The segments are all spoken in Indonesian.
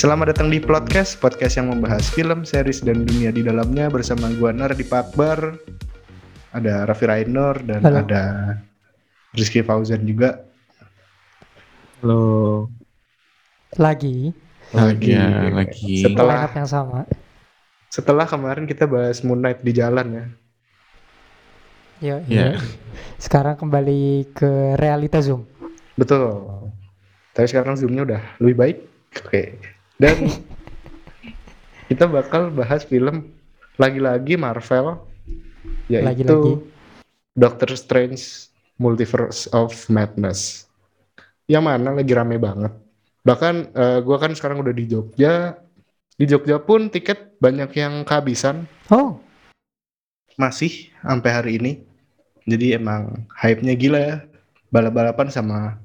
Selamat datang di Plotcast, podcast yang membahas film, series, dan dunia di dalamnya bersama gua Nardi Pakbar, ada Raffi Rainur, dan Halo. ada Rizky Fauzan juga. Halo. lagi Lagi, Ya, lagi. Setelah yang sama. setelah kemarin kita bahas Moon Knight di jalan ya. Yo, Ya. Sekarang kembali ke realita Zoom. Betul. Tapi sekarang zoomnya udah lebih baik. Oke. Dan kita bakal bahas film lagi-lagi Marvel, yaitu Lagi-lagi. Doctor Strange Multiverse of Madness. Yang mana lagi rame banget. Bahkan eh, gua kan sekarang udah di Jogja. Di Jogja pun tiket banyak yang kehabisan Oh, masih sampai hari ini. Jadi emang hype-nya gila ya. Balap-balapan sama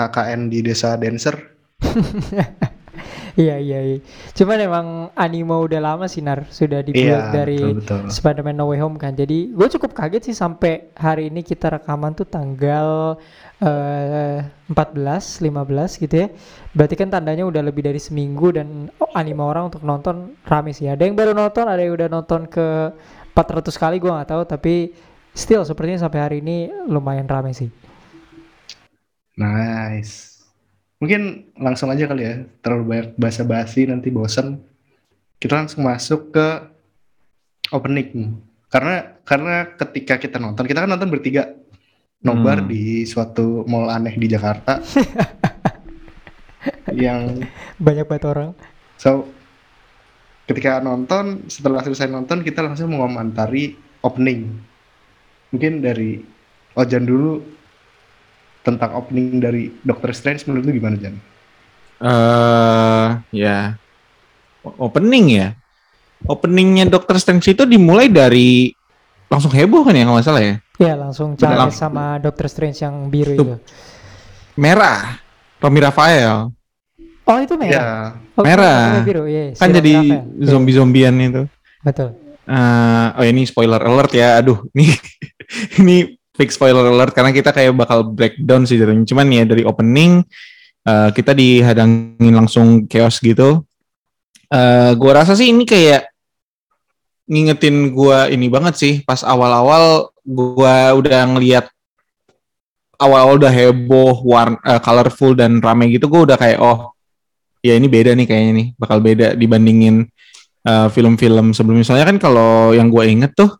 KKN di desa Dancer. iya iya iya. Cuman emang anime udah lama sih Nar, sudah dibuat Iya, dari betul-betul. Spider-Man No Way Home kan. Jadi gue cukup kaget sih sampai hari ini kita rekaman tuh tanggal eh 14, 15 gitu ya. Berarti kan tandanya udah lebih dari seminggu dan oh, anime orang untuk nonton rame sih. Ada yang baru nonton, ada yang udah nonton ke 400 kali gue nggak tahu tapi still sepertinya sampai hari ini lumayan rame sih. Nice. Mungkin langsung aja kali ya. Terlalu banyak basa-basi nanti bosen. Kita langsung masuk ke opening. Karena karena ketika kita nonton, kita kan nonton bertiga. Nobar Hmm. di suatu mall aneh di Jakarta. yang Banyak banget orang. So, ketika nonton, setelah selesai nonton, kita langsung mengomentari opening. Mungkin dari Ojan dulu tentang opening dari Doctor Strange menurut lu gimana, Jan? Eh, ya. O- Opening ya. Openingnya Doctor Strange itu dimulai dari langsung heboh kan ya kalau nggak salah ya. Ya langsung. Charles sama Doctor Strange yang biru itu. Merah. Romi Rafael Oh itu merah. Ya, Oh, merah. biru. Iya, kan si jadi. Iya, zombie-zombian itu. betul. Eh, oh ini spoiler alert ya. Aduh, ini ini fix spoiler alert karena kita kayak bakal breakdown sih jadinya. Cuman ya dari opening eh, kita dihadangin langsung chaos gitu. Eh, gua rasa sih ini kayak ngingetin gua ini banget sih pas awal-awal gua udah ngeliat awal-awal udah heboh, warna colorful dan rame gitu gua udah kayak oh ya ini beda nih kayaknya nih bakal beda dibandingin uh, film-film sebelumnya. Soalnya kan kalau yang gue inget tuh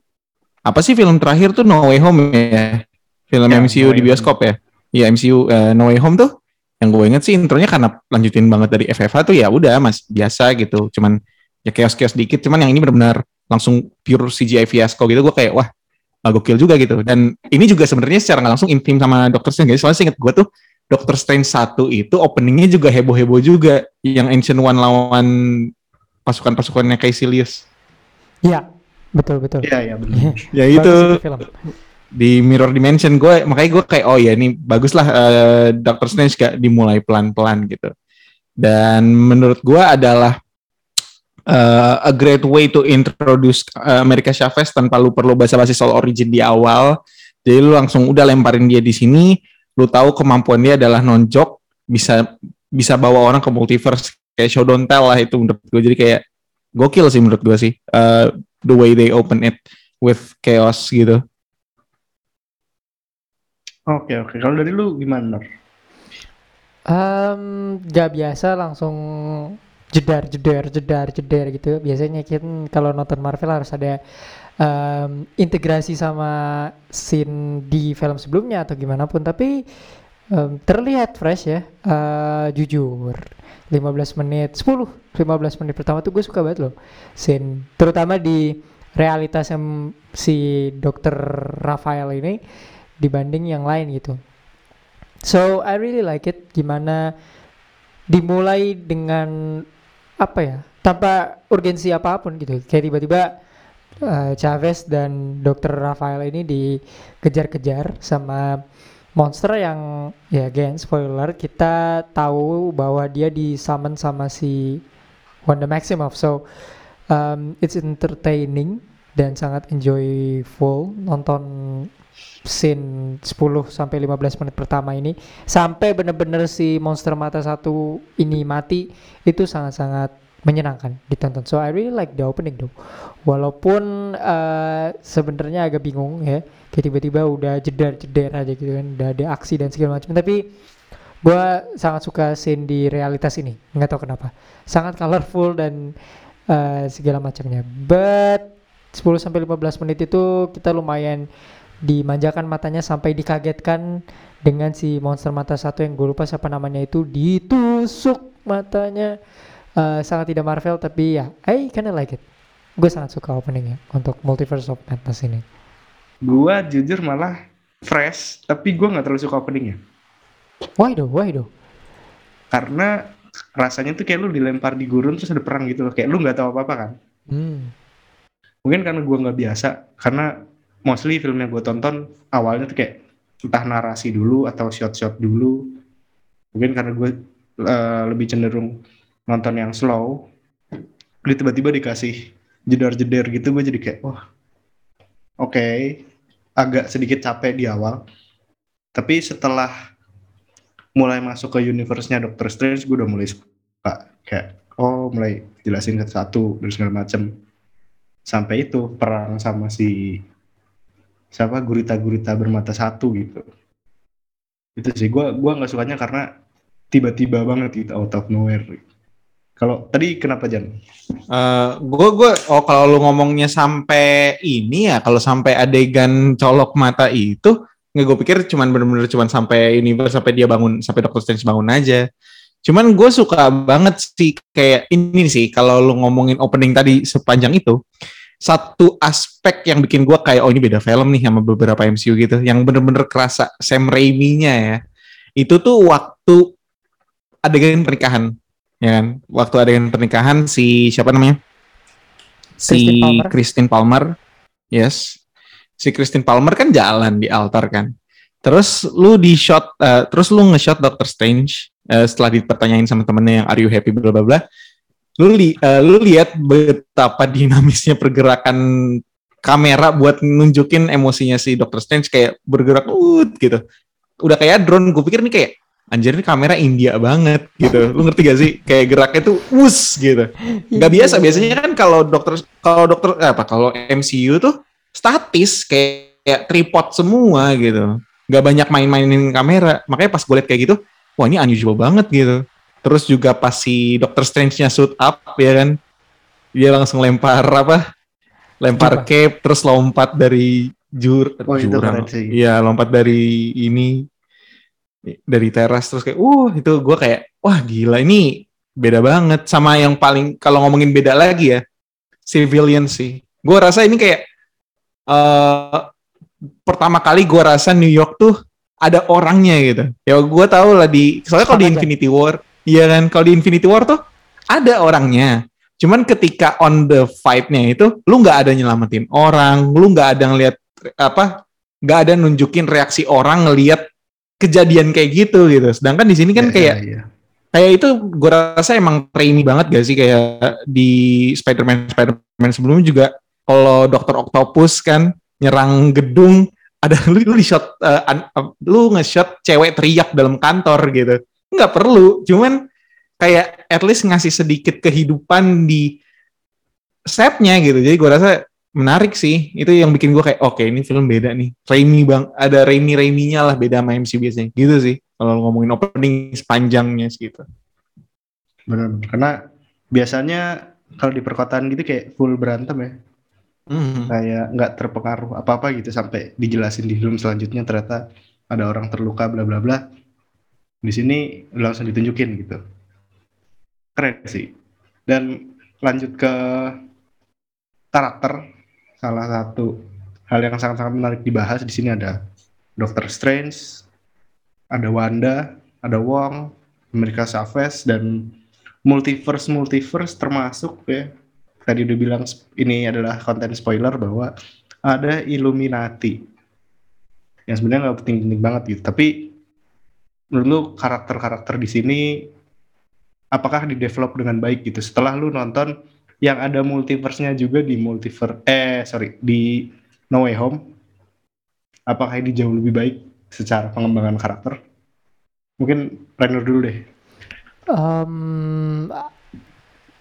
apa sih film terakhir tuh No Way Home ya, film Ya, MCU No di bioskop ya. Iya MCU uh, No Way Home tuh yang gue inget sih intronya karena lanjutin banget dari FFH tuh ya udah mas biasa gitu. Cuman ya chaos-chaos dikit. Cuman yang ini benar-benar langsung pure CGI fiasco gitu. Gue kayak wah ah, gokil juga gitu. Dan ini juga sebenarnya secara nggak langsung intim sama Doctor Strange. Soalnya seinget gue tuh Doctor Strange 1 itu openingnya juga heboh-heboh juga. Yang Ancient One lawan pasukan-pasukannya Caecilius. Iya, betul betul. iya, iya benar. Ya Bagus itu film. di Mirror Dimension gue makanya gue kayak oh ya ini bagus lah eh, Doctor Strange gak dimulai pelan-pelan gitu. Dan menurut gue adalah eh, a great way to introduce eh, America Chavez tanpa lu perlu basa-basi soal origin di awal. Jadi lu langsung udah lemparin dia di sini, lu tahu kemampuan dia adalah nonjok, bisa bisa bawa orang ke multiverse kayak show don't tell lah itu menurut gue. Jadi kayak gokil sih menurut gue sih eh, the way they open it with chaos gitu. Oke, oke. Kalau dari lu gimana, Nor? Em, gak biasa langsung jedar jedar jedar jedar gitu. Biasanya kan kalau nonton Marvel harus ada em, integrasi sama scene di film sebelumnya atau gimana pun. Tapi em, terlihat fresh ya. Eh, jujur. 15 menit, 10, 15 menit pertama tuh gue suka banget loh scene. Terutama di realitas yang si Dr. Rafael ini dibanding yang lain gitu. So I really like it gimana dimulai dengan apa ya tanpa urgensi apa pun gitu kayak tiba-tiba eh, Chavez dan Dr. Rafael ini dikejar-kejar sama monster yang ya again spoiler kita tahu bahwa dia disummon sama si Wanda Maximoff. So um, it's entertaining dan sangat enjoyable nonton scene 10 sampai 15 menit pertama ini sampai bener-bener si monster mata satu ini mati itu sangat-sangat menyenangkan ditonton. So I really like the opening though. Walaupun uh, sebenarnya agak bingung ya, kayak tiba-tiba udah jeder-jeder aja gitu kan, udah ada aksi dan segala macam. Tapi gue sangat suka scene di realitas ini, nggak tahu kenapa. Sangat colorful dan uh, segala macamnya. But 10 sampai 15 menit itu kita lumayan dimanjakan matanya sampai dikagetkan dengan si monster mata satu yang gue lupa siapa namanya itu ditusuk matanya uh, sangat tidak Marvel tapi ya I kinda like it. Gue sangat suka openingnya untuk Multiverse of Madness ini. Gue jujur malah fresh tapi gue nggak terlalu suka openingnya why do why do karena rasanya tuh kayak lu dilempar di gurun terus ada perang gitu loh. Kayak lu nggak tahu apa apa kan? Hmm. mungkin karena gue nggak biasa. Karena mostly film yang gue tonton awalnya tuh kayak entah narasi dulu atau shot-shot dulu. Mungkin karena gue uh, lebih cenderung nonton yang slow dia tiba-tiba dikasih jeder-jeder gitu gue jadi kayak wah oke. Okay. agak sedikit capek di awal tapi setelah mulai masuk ke universe-nya Doctor Strange gue udah mulai suka. Kayak oh mulai jelasin satu-satu dan segala macem. Sampai itu perang sama si siapa gurita-gurita bermata satu gitu. Itu sih gue gua nggak sukanya karena tiba-tiba banget itu out of nowhere kalau tadi kenapa Jan? Uh, gue gue oh kalau lu ngomongnya sampai ini ya kalau sampai adegan colok mata itu nggak gue pikir cuman bener-bener cuman sampai universe sampai dia bangun sampai Doctor Strange bangun aja. Cuman gue suka banget sih kayak ini sih kalau lu ngomongin opening tadi sepanjang itu satu aspek yang bikin gue kayak oh ini beda film nih sama beberapa MCU gitu yang bener-bener kerasa Sam Raimi-nya ya itu tuh waktu adegan pernikahan ya kan? Waktu adegan pernikahan si siapa namanya? Si Christine Palmer. Christine Palmer. Yes. Si Christine Palmer kan jalan di altar kan. Terus lu di shot uh, terus lu nge-shot Doctor Strange uh, setelah dipertanyain sama temennya yang are you happy? bla bla bla. Lu li, uh, lu lihat betapa dinamisnya pergerakan kamera buat nunjukin emosinya si Doctor Strange kayak bergerak uh, gitu. Udah kayak drone, gue pikir nih kayak anjir ini kamera India banget gitu. Lu ngerti gak sih? Kayak geraknya tuh us gitu. Gak biasa biasanya kan kalau dokter kalau dokter eh, apa kalau MCU tuh statis kayak, kayak tripod semua gitu. Gak banyak main-mainin kamera. Makanya pas gue liat kayak gitu, wah ini unusual banget gitu. Terus juga pas si Doctor Strange-nya suit up ya kan. Dia langsung lempar apa? Lempar Apa? cape terus lompat dari jur Oh, itu jurang. Iya, lompat dari ini dari teras terus kayak uh itu gua kayak wah gila ini beda banget sama yang paling kalau ngomongin beda lagi ya civilian sih. Gua rasa ini kayak eh pertama kali gua rasa New York tuh ada orangnya gitu. Ya gua tahu lah di soalnya kalau di. Infinity War, iya kan kalau di Infinity War tuh ada orangnya. Cuman ketika on the fight-nya itu lu nggak ada nyelamatin orang, lu nggak ada ngeliat apa nggak ada nunjukin reaksi orang ngelihat kejadian kayak gitu gitu. Sedangkan di sini kan Ya, kayak ya, ya. kayak itu gue rasa emang Raimi banget gak sih kayak di Spider-Man Spider-Man sebelumnya juga kalau Dr. Octopus kan nyerang gedung ada lu lu di shot uh, an- uh, lu nge-shot cewek teriak dalam kantor gitu nggak perlu cuman kayak at least ngasih sedikit kehidupan di setnya gitu jadi gue rasa menarik sih. Itu yang bikin gue kayak oke ini film beda nih. Raimi bang ada Raimi Raiminya lah beda sama MCU biasanya. Gitu sih kalau ngomongin opening sepanjangnya gitu. Benar karena biasanya kalau di perkotaan gitu kayak full berantem ya. Mhm. kayak nggak terpengaruh apa apa gitu sampai dijelasin di film selanjutnya ternyata ada orang terluka bla bla bla. Di sini langsung ditunjukin gitu. Keren sih. Dan lanjut ke karakter salah satu hal yang sangat-sangat menarik dibahas di sini ada Doctor Strange ada Wanda ada Wong America Chavez dan multiverse multiverse termasuk ya. Tadi udah bilang ini adalah konten spoiler bahwa ada Illuminati yang sebenarnya nggak penting-penting banget gitu. Tapi menurut lu karakter-karakter di sini apakah di develop dengan baik gitu? Setelah lu nonton yang ada multiverse-nya juga di multiverse eh sorry di No Way Home apakah ini jauh lebih baik secara pengembangan karakter mungkin Rainer dulu deh Um,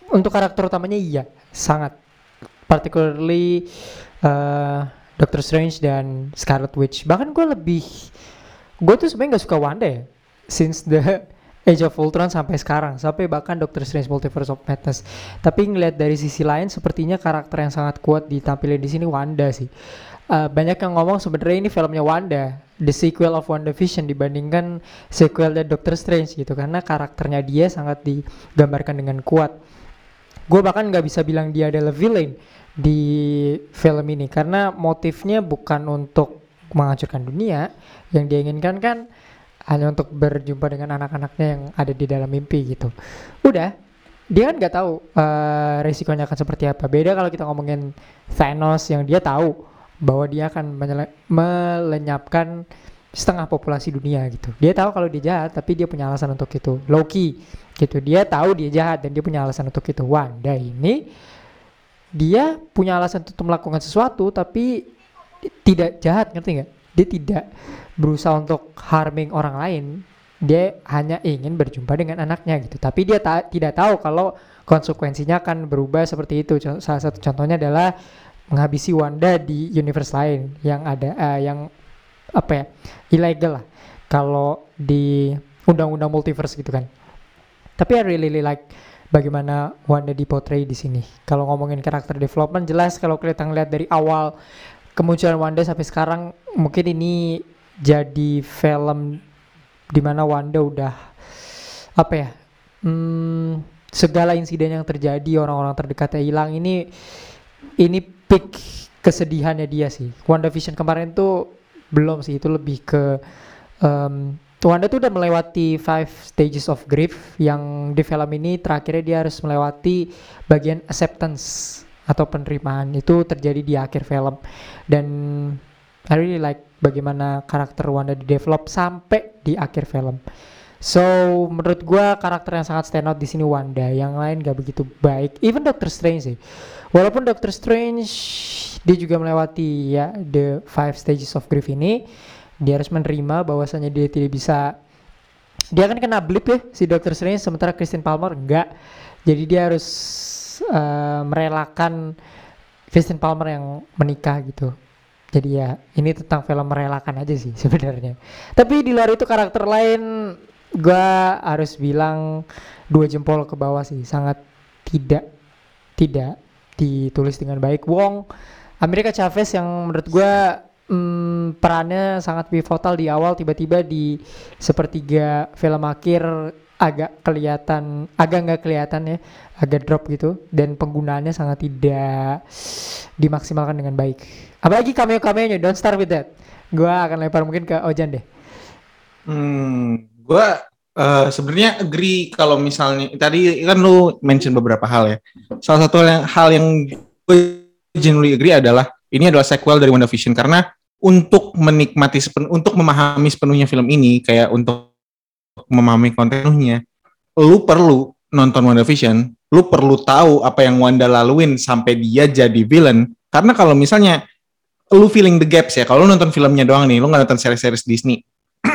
untuk karakter utamanya iya, sangat. Particularly uh, Doctor Strange dan Scarlet Witch. Bahkan gue lebih, gue tuh sebenarnya nggak suka Wanda ya, since the Age of Ultron sampai sekarang, sampai bahkan Doctor Strange Multiverse of Madness. Tapi ngelihat dari sisi lain, sepertinya karakter yang sangat kuat ditampilkan di sini Wanda sih. Uh, banyak yang ngomong sebenarnya ini filmnya Wanda, the sequel of WandaVision dibandingkan sequelnya Doctor Strange gitu karena karakternya dia sangat digambarkan dengan kuat. Gue bahkan nggak bisa bilang dia adalah villain di film ini karena motifnya bukan untuk menghancurkan dunia, yang dia inginkan kan hanya untuk berjumpa dengan anak-anaknya yang ada di dalam mimpi gitu. Udah, dia kan nggak tahu uh, resikonya akan seperti apa. Beda kalau kita ngomongin Thanos yang dia tahu bahwa dia akan melenyapkan setengah populasi dunia gitu. Dia tahu kalau dia jahat, tapi dia punya alasan untuk itu. Loki gitu. Dia tahu dia jahat dan dia punya alasan untuk itu. Wanda ini dia punya alasan untuk melakukan sesuatu, tapi tidak jahat, ngerti nggak? Dia tidak berusaha untuk harming orang lain. Dia hanya ingin berjumpa dengan anaknya gitu. Tapi dia ta tidak tahu kalau konsekuensinya akan berubah seperti itu. Salah satu contohnya adalah menghabisi Wanda di universe lain yang ada uh, yang apa ya ilegal lah kalau di undang-undang multiverse gitu kan tapi I really, really like bagaimana Wanda dipotray di sini kalau ngomongin karakter development jelas kalau kita ngeliat dari awal kemunculan Wanda sampai sekarang mungkin ini jadi film di mana Wanda udah apa ya hmm, segala insiden yang terjadi orang-orang terdekatnya hilang ini ini peak kesedihannya dia sih. WandaVision kemarin tuh belum sih, itu lebih ke um, Wanda tuh udah melewati five stages of grief yang di film ini terakhirnya dia harus melewati bagian acceptance atau penerimaan itu terjadi di akhir film dan I really like bagaimana karakter Wanda di develop sampai di akhir film. So menurut gue karakter yang sangat stand out di sini Wanda, yang lain gak begitu baik. Even Doctor Strange sih. Walaupun Doctor Strange dia juga melewati ya the five stages of grief ini, dia harus menerima bahwasanya dia tidak bisa dia kan kena blip ya si Doctor Strange sementara Christian Palmer enggak. Jadi dia harus uh, merelakan Christian Palmer yang menikah gitu. Jadi ya ini tentang film merelakan aja sih sebenarnya. Tapi di luar itu karakter lain gue harus bilang dua jempol ke bawah sih. Sangat tidak tidak ditulis dengan baik. Wong Amerika Chavez yang menurut gue hmm, perannya sangat pivotal di awal tiba-tiba di sepertiga film akhir agak kelihatan agak nggak kelihatan ya agak drop gitu. Dan penggunaannya sangat tidak dimaksimalkan dengan baik. Apalagi cameo cameo nya don't start with that. Gue akan lempar mungkin ke Ojan deh. Hmm gue uh, sebenarnya agree kalau misalnya tadi kan lu mention beberapa hal ya. Salah satu yang, hal yang gue genuinely agree adalah ini adalah sequel dari WandaVision. Karena untuk menikmati untuk memahami sepenuhnya film ini kayak untuk memahami kontennya lu perlu nonton WandaVision, lu perlu tahu apa yang Wanda laluin sampai dia jadi villain. Karena kalau misalnya lu feeling the gaps ya, kalau lu nonton filmnya doang nih, lu nggak nonton series-series Disney,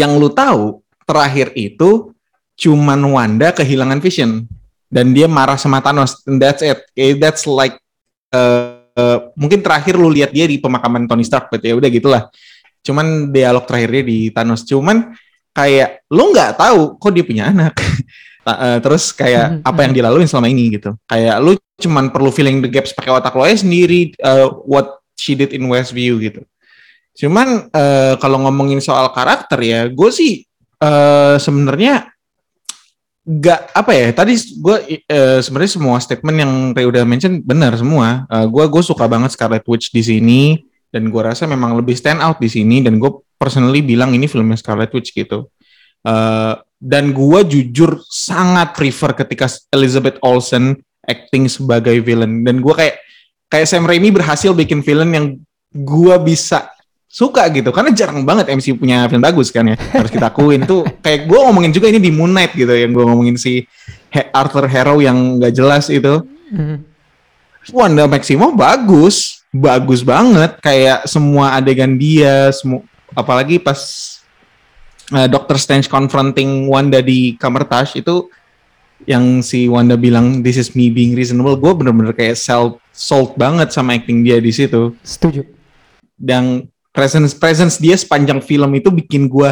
yang lu tahu terakhir itu cuman Wanda kehilangan vision. Dan dia marah sama Thanos. And that's it. Okay, that's like uh, uh, mungkin terakhir lu lihat dia di pemakaman Tony Stark berarti ya udah gitulah. Cuman dialog terakhirnya di Thanos. Cuman kayak lu nggak tahu kok dia punya anak uh, terus kayak mm-hmm. apa yang dilaluin selama ini gitu kayak lu cuman perlu filling the gaps pakai otak lo aja sendiri uh, what she did in Westview gitu Cuman uh, kalau ngomongin soal karakter ya, gue sih uh, sebenarnya nggak apa ya. Tadi gue uh, sebenarnya semua statement yang Ray udah mention benar semua. Uh, gue gue suka banget Scarlet Witch di sini dan gue rasa memang lebih stand out di sini dan gue personally bilang ini filmnya Scarlet Witch gitu. Uh, dan gue jujur sangat prefer ketika Elizabeth Olsen acting sebagai villain dan gue kayak kayak Sam Raimi berhasil bikin villain yang gue bisa suka gitu karena jarang banget MC punya film bagus kan ya harus kita akuin tuh kayak gue ngomongin juga ini di Moon Knight gitu yang gue ngomongin si Arthur Harrow yang nggak jelas itu. Mhm. Wanda Maximoff bagus, bagus banget. Kayak semua adegan dia, semua apalagi pas uh, Dr. Strange confronting Wanda di kamar Tash itu yang si Wanda bilang this is me being reasonable, gue bener-bener kayak self sold banget sama acting dia di situ. Setuju. Dan presence presence dia sepanjang film itu bikin gue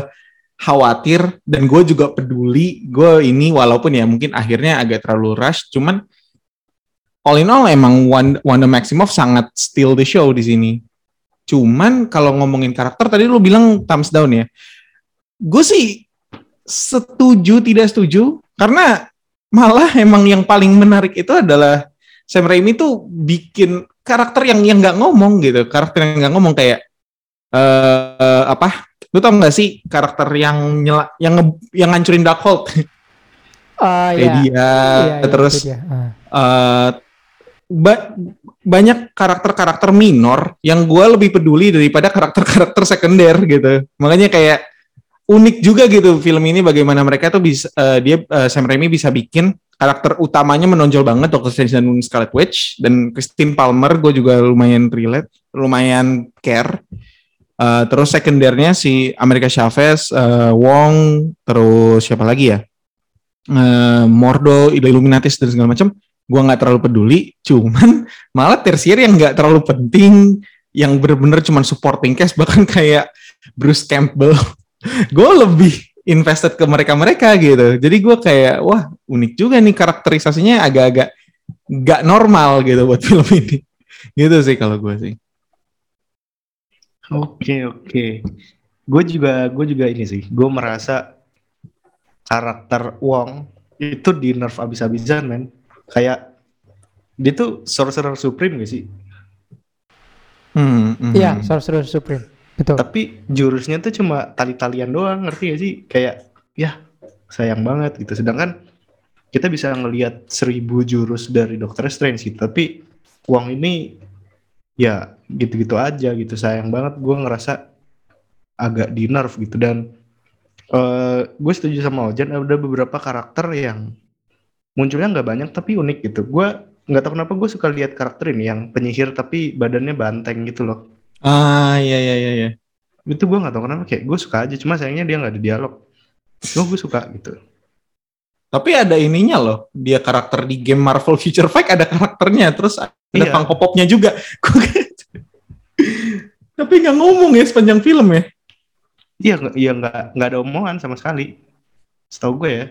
khawatir dan gue juga peduli. Gue ini walaupun ya mungkin akhirnya agak terlalu rush, cuman all in all emang Wanda, Wanda Maximoff sangat steal the show di sini. Cuman kalau ngomongin karakter tadi lu bilang thumbs down ya. Gue sih setuju tidak setuju karena malah emang yang paling menarik itu adalah Sam Raimi tuh bikin karakter yang yang nggak ngomong gitu, karakter yang nggak ngomong kayak eh apa? Lu tau nggak sih karakter yang nyela, yang nge- yang ngancurin Darkhold Ah kayak iya. dia, Iya, iya, terus. Ah. eh ba- banyak karakter-karakter minor yang gue lebih peduli daripada karakter-karakter sekunder gitu. Makanya kayak unik juga gitu film ini bagaimana mereka tuh bisa eh, dia eh, Sam Raimi bisa bikin karakter utamanya menonjol banget Doctor Strange dan Scarlet Witch dan Christine Palmer gue juga lumayan relate, lumayan care. Eh, terus sekundernya si America Chavez, eh, Wong, terus siapa lagi ya? Eh, Mordo, Illuminatis dan segala macam gua nggak terlalu peduli, cuman malah tersier yang nggak terlalu penting, yang bener-bener cuman supporting cast bahkan kayak Bruce Campbell, gue lebih invested ke mereka-mereka gitu. Jadi gue kayak wah unik juga nih karakterisasinya agak-agak nggak normal gitu buat film ini. Gitu sih kalau gue sih. Oke oke. Gue juga gue juga ini sih. Gue merasa karakter Wong itu di nerf abis-abisan men. Kayak dia tuh sorcerer supreme gak sih? Hmm, hmm. Iya, Sorcerer Supreme. Betul. Tapi jurusnya tuh cuma tali-talian doang, ngerti gak sih? Kayak ya sayang banget gitu. Sedangkan kita bisa ngelihat seribu jurus dari Doctor Strange gitu. Tapi Wong ini ya gitu-gitu aja gitu. Sayang banget gue ngerasa agak di nerf gitu dan eh gue setuju sama Ojan ada beberapa karakter yang munculnya nggak banyak tapi unik gitu. Gue nggak tahu kenapa gue suka lihat karakter ini yang penyihir tapi badannya banteng gitu loh. Ah iya iya iya. iya. itu gue nggak tahu kenapa kayak gue suka aja cuma sayangnya dia nggak ada dialog cuma gue suka gitu Tapi ada ininya loh, dia karakter di game Marvel Future Fight ada karakternya, terus ada Iya. Funko Pop-nya juga. Tapi nggak ngomong ya sepanjang film ya. iya iya nggak nggak ada omongan sama sekali setahu gue ya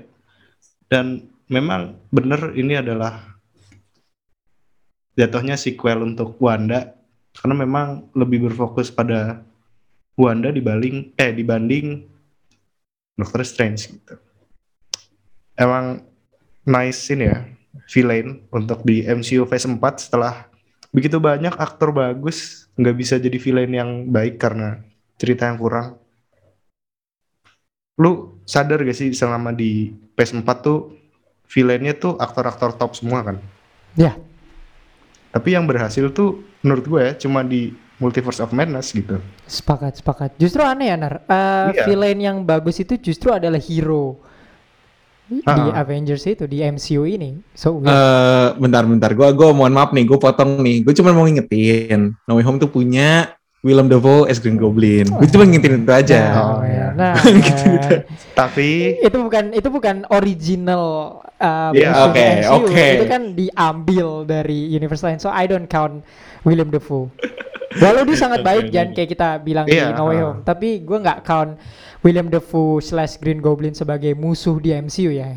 dan memang bener ini adalah jatuhnya sequel untuk Wanda karena memang lebih berfokus pada Wanda dibanding eh dibanding Doctor Strange gitu emang nice ini ya villain untuk di MCU Phase 4 setelah begitu banyak aktor bagus nggak bisa jadi villain yang baik karena cerita yang kurang lu sadar gak sih selama di PS4 tuh villainnya tuh aktor-aktor top semua kan? Ya. Tapi yang berhasil tuh menurut gue ya cuma di Multiverse of Madness gitu. Sepakat, sepakat. Justru aneh ya, Nar. Eh, Iya. Villain yang bagus itu justru adalah hero di Ah. Avengers itu, di MCU ini. So, weird. Eh, bentar bentar, gua gua mohon maaf nih, gue potong nih. Gue cuma mau ngingetin, No Way Home tuh punya Willem Dafoe as Green Goblin. Gue cuma ngingetin itu aja. Nah, Oh, iya. nah, Gitu, gitu. Tapi itu bukan itu bukan original uh, Iya, musuh oke, MCU. oke. Itu kan diambil dari universe lain. So I don't count William Dafoe. Walau dia sangat baik, jangan kayak kita bilang Iya, di No Way ha. Home. Tapi gue nggak count William Dafoe slash Green Goblin sebagai musuh di MCU ya.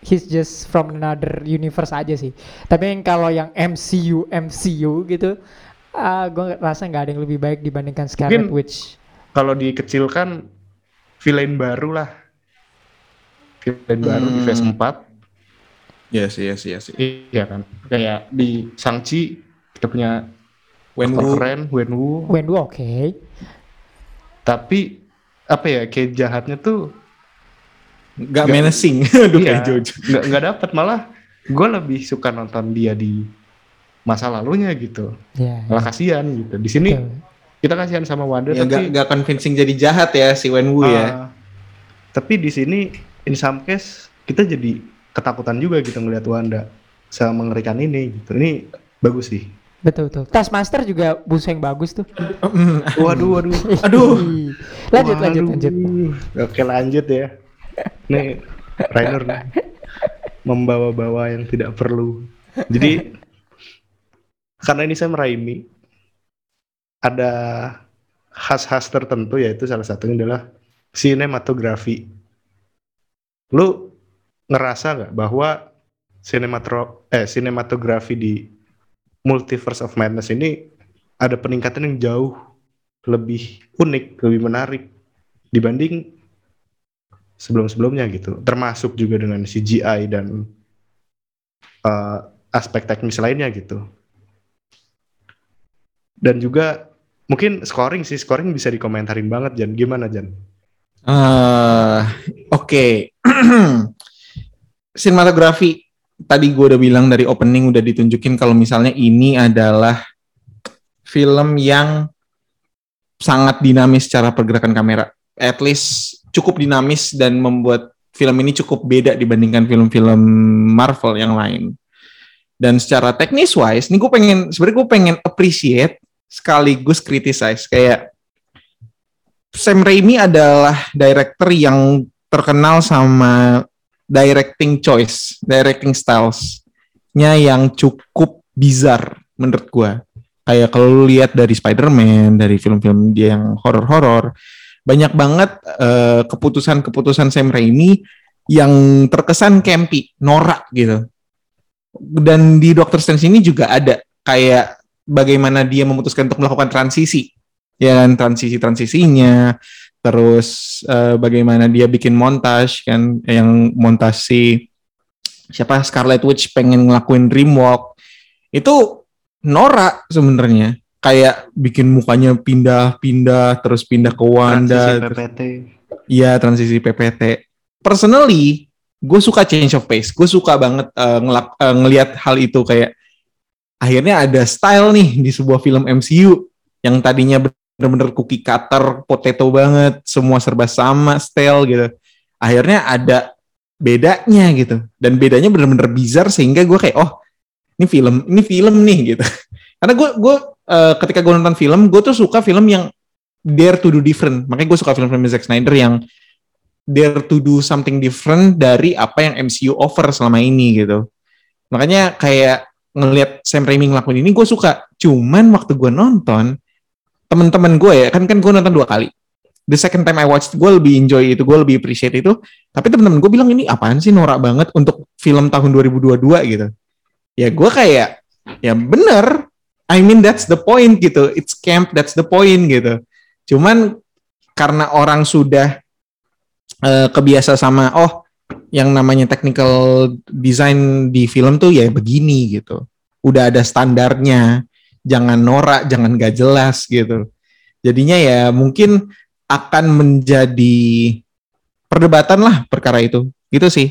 He's just from another universe aja sih. Tapi yang kalau yang MCU MCU gitu, ah gue rasa nggak ada yang lebih baik dibandingkan Scarlet Mungkin- Witch. kalau dikecilkan villain baru lah. Villain baru di Hmm. Phase 4. Yes, yes, yes. Iya kan. Kayak di Shang-Chi kita punya When aktor Wu, keren Wenwu. Wendu oke. Tapi apa ya kayak jahatnya tuh gak Nggak- menacing. Aduh iya, kayak Jojo. nggak nggak dapet malah gue lebih suka nonton dia di masa lalunya gitu Ya. malah kasihan gitu di sini betul. kita kasihan sama Wanda Ya tapi gak, gak convincing jadi jahat ya si Wen Wu ya. ah, tapi di sini in some case kita jadi ketakutan juga gitu ngelihat Wanda mengerikan ini gitu. Ini bagus sih. Betul betul. Taskmaster juga buseng bagus tuh. Waduh, waduh. Aduh. lanjut lanjut Waduh. lanjut. Oke lanjut ya. Nih Rainer nih. membawa-bawa yang tidak perlu. Jadi karena ini Sam Raimi ada khas-khas tertentu yaitu salah satunya adalah sinematografi. Lu ngerasa nggak bahwa sinematro eh sinematografi di Multiverse of Madness ini ada peningkatan yang jauh lebih unik, lebih menarik dibanding sebelum-sebelumnya gitu. Termasuk juga dengan CGI dan uh, aspek teknis lainnya gitu. Dan juga mungkin scoring sih, scoring bisa dikomentarin banget Jan. Gimana Jan? Eh, Oke, sinematografi tadi gue udah bilang dari opening udah ditunjukin kalau misalnya ini adalah film yang sangat dinamis secara pergerakan kamera. At least cukup dinamis dan membuat film ini cukup beda dibandingkan film-film Marvel yang lain. Dan secara teknis wise, ini gue pengen sebenarnya gue pengen appreciate sekaligus criticize kayak Sam Raimi adalah director yang terkenal sama directing choice, directing styles-nya yang cukup bizarre menurut gua. Kayak kalau lu lihat dari Spider-Man, dari film-film dia yang horor-horor, banyak banget eh, keputusan-keputusan Sam Raimi yang terkesan campy, norak gitu. Dan di Doctor Strange ini juga ada kayak bagaimana dia memutuskan untuk melakukan transisi ya kan transisi-transisinya terus eh, bagaimana dia bikin montage kan yang montage si siapa Scarlet Witch pengen ngelakuin dreamwalk itu norak sebenarnya kayak bikin mukanya pindah-pindah terus pindah ke Wanda Transisi PPT. Iya transisi PPT. Personally, gue suka change of pace. Gue suka banget eh, ngelak- eh, ngelihat hal itu kayak akhirnya ada style nih di sebuah film MCU yang tadinya bener-bener cookie cutter, potato banget, semua serba sama style gitu. Akhirnya ada bedanya gitu. Dan bedanya bener-bener bizarre sehingga gue kayak oh ini film, ini film nih gitu. Karena gue gue eh, ketika gue nonton film, gue tuh suka film yang dare to do different. Makanya gue suka film-film Zack Snyder yang dare to do something different dari apa yang MCU offer selama ini gitu. Makanya kayak ngelihat Sam Raimi ngelakuin ini gue suka. Cuman waktu gue nonton, temen-temen gue ya, kan kan gue nonton dua kali. The second time I watched, gue lebih enjoy itu, gue lebih appreciate itu. Tapi temen-temen gue bilang ini apaan sih norak banget untuk film tahun 2022 gitu. Ya gue kayak, ya bener. I mean that's the point gitu. It's camp, that's the point gitu. Cuman karena orang sudah eh, kebiasa sama oh yang namanya technical design di film tuh ya begini gitu. Udah ada standarnya. Jangan norak, jangan gak jelas gitu. Jadinya ya mungkin akan menjadi perdebatan lah perkara itu. Gitu sih.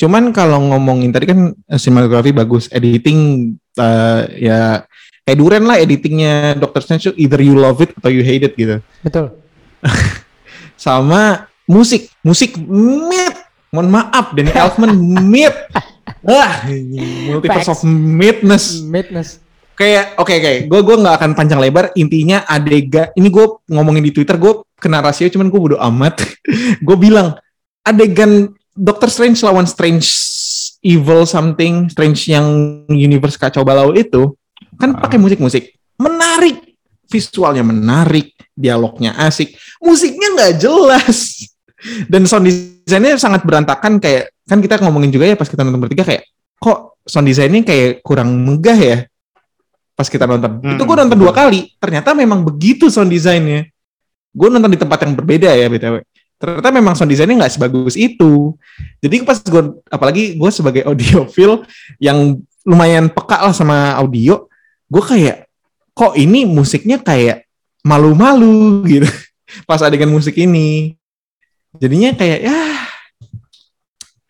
Cuman kalau ngomongin tadi kan eh, sinematografi bagus, editing eh, ya kayak Duren lah editingnya Doctor Strange either you love it atau you hate it gitu Betul. sama musik musik mid mohon maaf Danny Elfman mid ah multiverse Facts. of midness Madness. kayak oke oke gue gue nggak akan panjang lebar. Intinya adegan ini gue ngomongin di Twitter gue kena rasio cuman gue bodo amat. Gue bilang adegan Doctor Strange lawan Strange Evil something Strange yang universe kacau balau itu kan pakai musik-musik. Menarik. Visualnya menarik dialognya asik. Musiknya nggak jelas dan sound desainnya sangat berantakan kayak kan kita ngomongin juga ya pas kita nonton bertiga kayak kok sound desainnya kayak kurang megah ya pas kita nonton. Hmm, itu gue nonton dua kali ternyata memang begitu sound desainnya gue nonton di tempat yang berbeda ya btw ternyata memang sound desainnya nggak sebagus itu. Jadi pas gue apalagi gue sebagai audiophile yang lumayan peka lah sama audio gue kayak kok ini musiknya kayak malu-malu gitu. Pas adegan musik ini jadinya kayak ya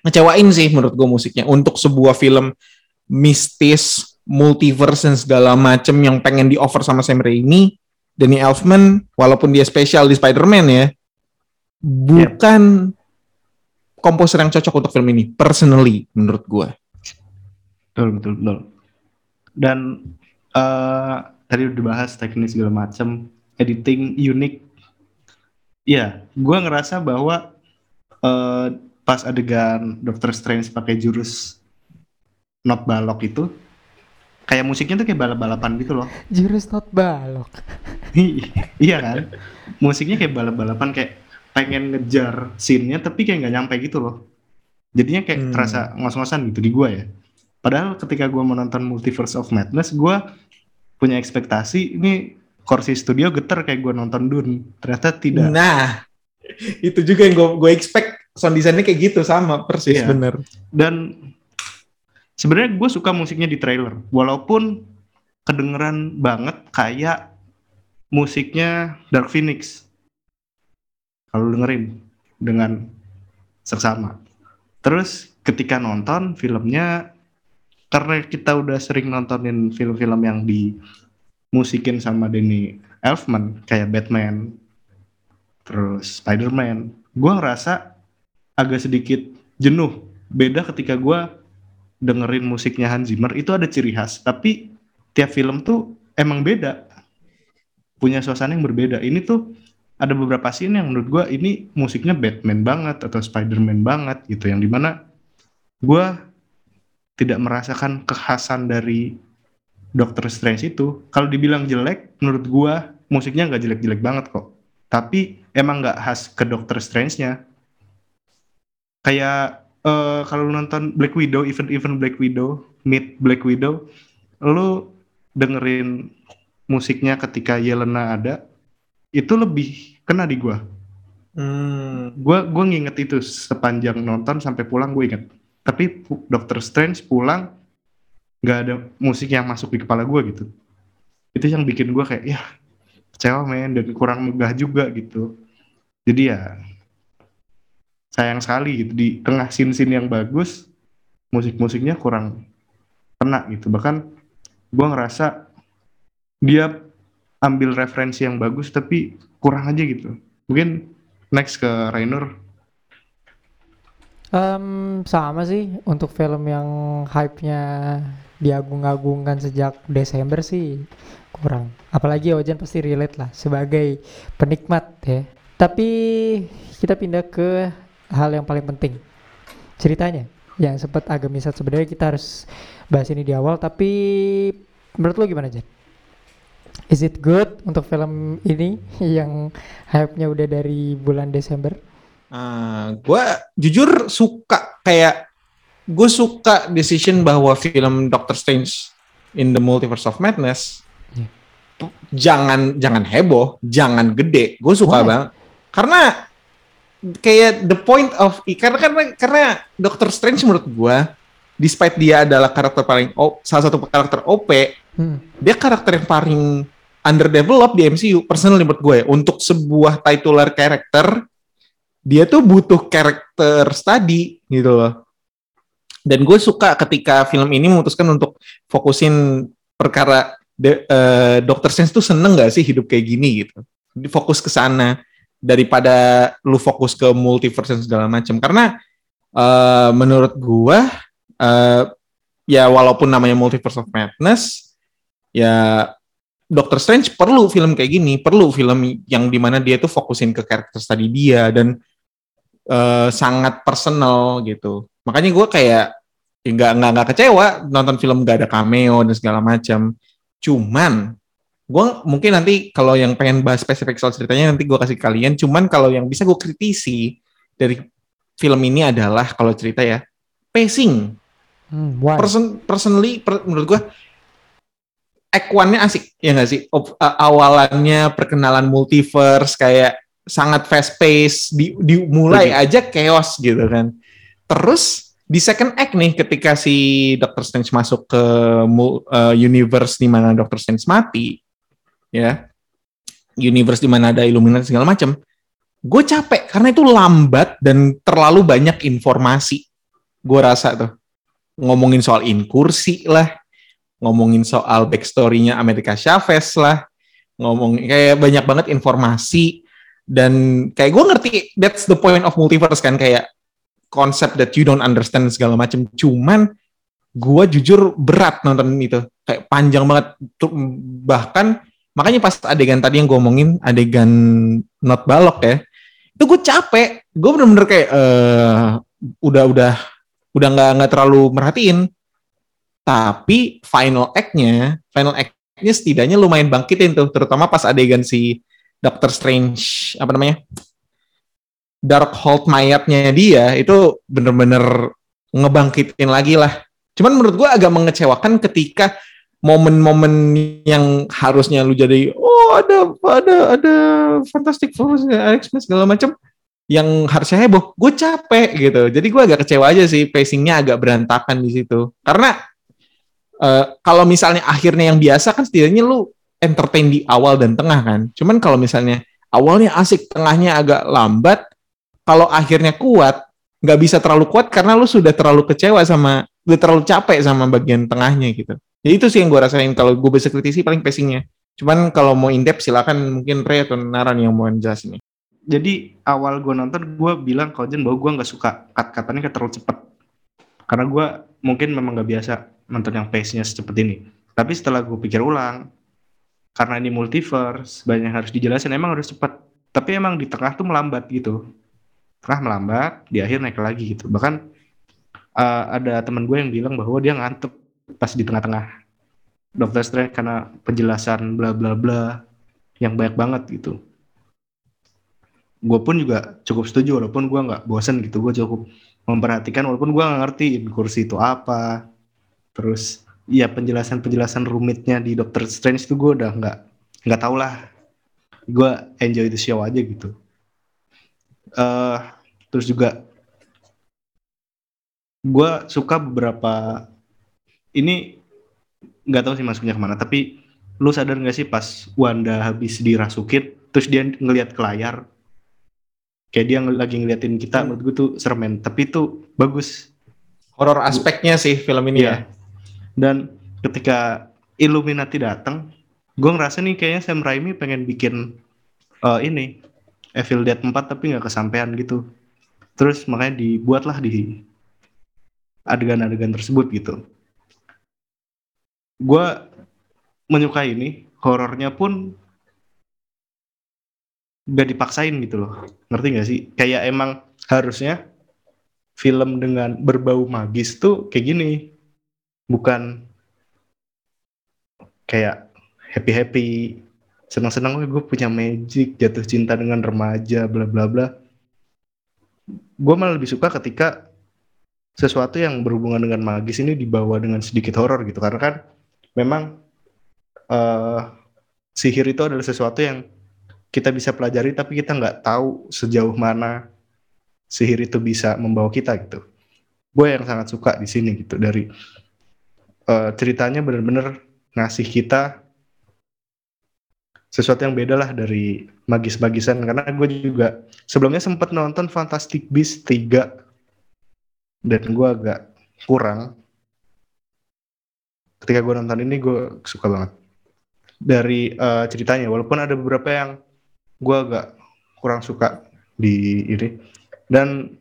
ngecewain sih menurut gue musiknya. Untuk sebuah film mistis multiverse dan segala macem yang pengen di offer sama Sam Raimi Danny Elfman walaupun dia spesial di Spider-Man ya bukan komposer yang cocok untuk film ini personally menurut gue betul betul betul. Dan eh tadi udah dibahas teknis segala macam editing unik ya gue ngerasa bahwa eh pas adegan Doctor Strange pakai jurus not balok itu kayak musiknya tuh kayak balap-balapan gitu loh Jurus not balok. iya kan musiknya kayak balap-balapan kayak pengen ngejar scene-nya tapi kayak nggak nyampe gitu loh jadinya kayak Hmm. terasa ngos-ngosan gitu di gua ya padahal ketika gua menonton Multiverse of Madness gua punya ekspektasi ini Corsi Studio geter kayak gua nonton Dune. Ternyata tidak. Nah itu juga yang gue gue expect sound design-nya kayak gitu sama persis Iya. bener. Dan sebenarnya gue suka musiknya di trailer. Walaupun kedengeran banget kayak musiknya Dark Phoenix. Kalau dengerin dengan seksama. Terus ketika nonton filmnya karena kita udah sering nontonin film-film yang di musikin sama Danny Elfman kayak Batman terus Spider-Man. Gue ngerasa agak sedikit jenuh. Beda ketika gue dengerin musiknya Hans Zimmer itu ada ciri khas. Tapi tiap film tuh emang beda. Punya suasana yang berbeda. Ini tuh ada beberapa scene yang menurut gue ini musiknya Batman banget atau Spider-Man banget gitu yang di mana gue tidak merasakan kekhasan dari Doctor Strange itu kalau dibilang jelek menurut gue musiknya nggak jelek-jelek banget kok. Tapi emang nggak khas ke Doctor Strange-nya. Kayak eh, kalau lu nonton Black Widow event-event Black Widow Meet Black Widow lu dengerin musiknya ketika Yelena ada itu lebih kena di gua. Hmm. gua gua nginget itu sepanjang nonton sampai pulang gue inget. Tapi Doctor Strange pulang nggak ada musik yang masuk di kepala gua gitu. Itu yang bikin gua kayak ya kecewa men dan kurang megah juga gitu. Jadi ya sayang sekali gitu di tengah scene-scene yang bagus musik-musiknya kurang kena gitu. Bahkan gua ngerasa dia ambil referensi yang bagus tapi kurang aja gitu. Mungkin next ke Rainer Em, sama sih untuk film yang hype-nya diagung-agungkan sejak Desember sih kurang. Apalagi Ojan pasti relate lah sebagai penikmat ya. Tapi kita pindah ke hal yang paling penting. Ceritanya yang sempat agak misat sebenarnya kita harus bahas ini di awal tapi menurut lo gimana Jan? Is it good untuk film ini yang hype-nya udah dari bulan Desember? gue jujur suka kayak gue suka decision bahwa film Doctor Strange in the Multiverse of Madness p- jangan jangan heboh, jangan gede. Gue suka Why? banget karena kayak the point of karena karena karena Doctor Strange menurut gue despite dia adalah karakter paling O- salah satu karakter OP, Hmm. dia karakter yang paling underdeveloped di MCU personally menurut gue ya. untuk sebuah titular karakter dia tuh butuh karakter study gitu loh dan gue suka ketika film ini memutuskan untuk fokusin perkara de, eh, Dr. Strange tuh seneng gak sih hidup kayak gini gitu fokus ke sana daripada lu fokus ke multiverse dan segala macam karena eh, menurut gue eh, ya walaupun namanya multiverse of madness ya Doctor Strange perlu film kayak gini, perlu film yang di mana dia tuh fokusin ke karakter tadi dia dan eh, sangat personal gitu. Makanya gue kayak ya nggak nggak nggak kecewa nonton film gak ada cameo dan segala macam. Cuman gue mungkin nanti kalau yang pengen bahas spesifik soal ceritanya nanti gue kasih kalian. Cuman kalau yang bisa gue kritisi dari film ini adalah kalau cerita ya pacing Hmm, why? person personally per- menurut gua act one-nya asik ya nggak sih Op- a- awalannya perkenalan multiverse kayak sangat fast pace di dimulai aja chaos gitu kan terus di second act nih ketika si Doctor Strange masuk ke eh, universe di mana Doctor Strange mati ya universe di mana ada Illuminati segala macam gue capek karena itu lambat dan terlalu banyak informasi. Gue rasa tuh ngomongin soal inkursi lah, ngomongin soal backstory-nya Amerika Chavez lah, ngomong kayak banyak banget informasi. Dan kayak gue ngerti that's the point of multiverse kan kayak konsep that you don't understand segala macam. Cuman gua jujur berat nonton itu. Kayak panjang banget. Bahkan makanya pas adegan tadi yang gue omongin adegan not balok ya. Itu gue capek. Gue bener-bener kayak eh udah udah udah nggak nggak terlalu merhatiin. Tapi final act-nya, final act-nya setidaknya lumayan bangkitin tuh, terutama pas adegan si Doctor Strange apa namanya? Dark Hold mayatnya dia itu bener-bener ngebangkitin lagi lah. Cuman menurut gua agak mengecewakan ketika momen-momen yang harusnya lu jadi oh ada ada ada Fantastic Four X-Men segala macam yang harusnya heboh, gue capek gitu. Jadi gue agak kecewa aja sih, pacingnya agak berantakan di situ. Karena eh, kalau misalnya akhirnya yang biasa kan setidaknya lu entertain di awal dan tengah kan. Cuman kalau misalnya awalnya asik, tengahnya agak lambat, kalau akhirnya kuat, nggak bisa terlalu kuat karena lu sudah terlalu kecewa sama, udah terlalu capek sama bagian tengahnya gitu. Jadi itu sih yang gue rasain kalau gue bisa kritisi paling pacingnya. Cuman kalau mau in depth silakan mungkin Ray atau Naran yang mau jelasin nih. Jadi awal gue nonton gue bilang ke Ojen bahwa gue nggak suka kayak terlalu cepet. Karena gue mungkin memang nggak biasa nonton yang pace-nya secepat ini. Tapi setelah gue pikir ulang, karena ini multiverse, banyak yang harus dijelasin, emang harus cepet. Tapi emang di tengah tuh melambat gitu. Tengah melambat, di akhir naik lagi gitu. Bahkan uh, ada teman gue yang bilang bahwa dia ngantuk pas di tengah-tengah Doctor Strange karena penjelasan bla bla bla yang banyak banget gitu. Gue pun juga cukup setuju walaupun gue nggak bosan gitu. Gue cukup memperhatikan walaupun gue nggak ngerti kursi itu apa. Terus ya penjelasan-penjelasan rumitnya di Doctor Strange itu gue udah nggak nggak tau lah. Gue enjoy the show aja gitu. Eh terus juga gue suka beberapa ini nggak tahu sih masuknya ke mana tapi lu sadar nggak sih pas Wanda habis dirasukin terus dia ngelihat ke layar kayak dia lagi ngeliatin kita Hmm. menurut gue tuh serem tapi itu bagus Horor aspeknya sih film ini Iya. ya. dan ketika Illuminati datang gue ngerasa nih kayaknya Sam Raimi pengen bikin eh, ini Evil Dead 4 tapi nggak kesampaian gitu. Terus makanya dibuatlah di adegan-adegan tersebut gitu. Gue menyukai ini horornya pun gak dipaksain gitu loh. Ngerti gak sih? Kayak emang harusnya film dengan berbau magis tuh kayak gini. Bukan kayak happy happy senang senang gue punya magic jatuh cinta dengan remaja bla bla bla. Gue malah lebih suka ketika sesuatu yang berhubungan dengan magis ini dibawa dengan sedikit horor gitu. Karena kan memang eh sihir itu adalah sesuatu yang kita bisa pelajari tapi kita nggak tahu sejauh mana sihir itu bisa membawa kita gitu. Gue yang sangat suka di sini gitu dari eh, ceritanya bener-bener ngasih kita sesuatu yang beda lah dari magis-magisan. Karena gue juga sebelumnya sempat nonton Fantastic Beasts 3 dan gue agak kurang. Ketika gue nonton ini gue suka banget. Dari eh, ceritanya walaupun ada beberapa yang gue agak kurang suka di ini. Dan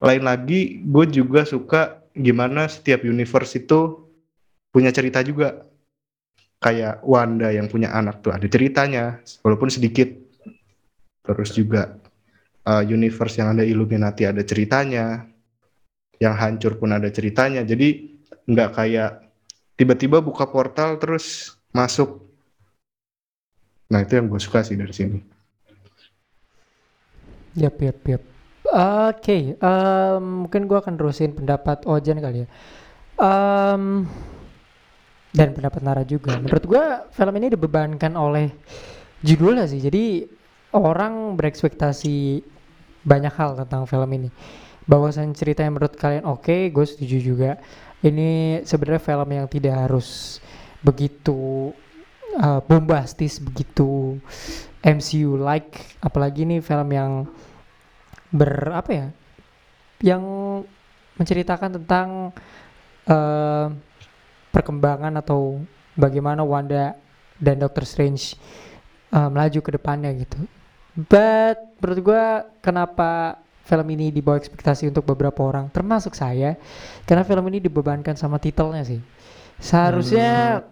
lain lagi gue juga suka gimana setiap universe itu punya cerita juga kayak Wanda yang punya anak tuh ada ceritanya walaupun sedikit terus juga eh, universe yang ada Illuminati ada ceritanya yang hancur pun ada ceritanya jadi nggak kayak tiba-tiba buka portal terus masuk nah itu yang gue suka sih dari sini Yap, yap, yap. Oke, em, mungkin gua akan terusin pendapat Ojan kali ya. Em, dan pendapat Nara juga. Menurut gua film ini dibebankan oleh judulnya sih. Jadi orang berekspektasi banyak hal tentang film ini. Bahwasan cerita yang menurut kalian oke, gue setuju juga. Ini sebenarnya film yang tidak harus begitu uh, bombastis, begitu MCU like, apalagi ini film yang ber apa ya, yang menceritakan tentang eh, perkembangan atau bagaimana Wanda dan Doctor Strange eh, melaju ke depannya gitu. But menurut gua kenapa film ini di bawah ekspektasi untuk beberapa orang, termasuk saya, karena film ini dibebankan sama titelnya sih. Seharusnya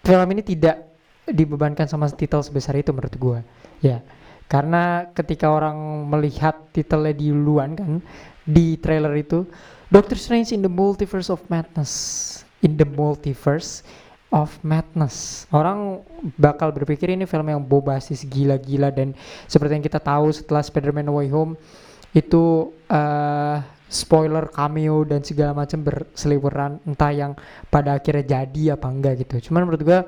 film ini tidak dibebankan sama titel sebesar itu menurut gua. Ya. Karena ketika orang melihat titelnya di duluan kan di trailer itu Doctor Strange in the Multiverse of Madness. In the Multiverse of Madness. Orang bakal berpikir ini film yang bobasis gila-gila dan seperti yang kita tahu setelah Spider-Man Way Home itu eh spoiler cameo dan segala macam berseliweran entah yang pada akhirnya jadi apa enggak gitu. Cuman menurut gua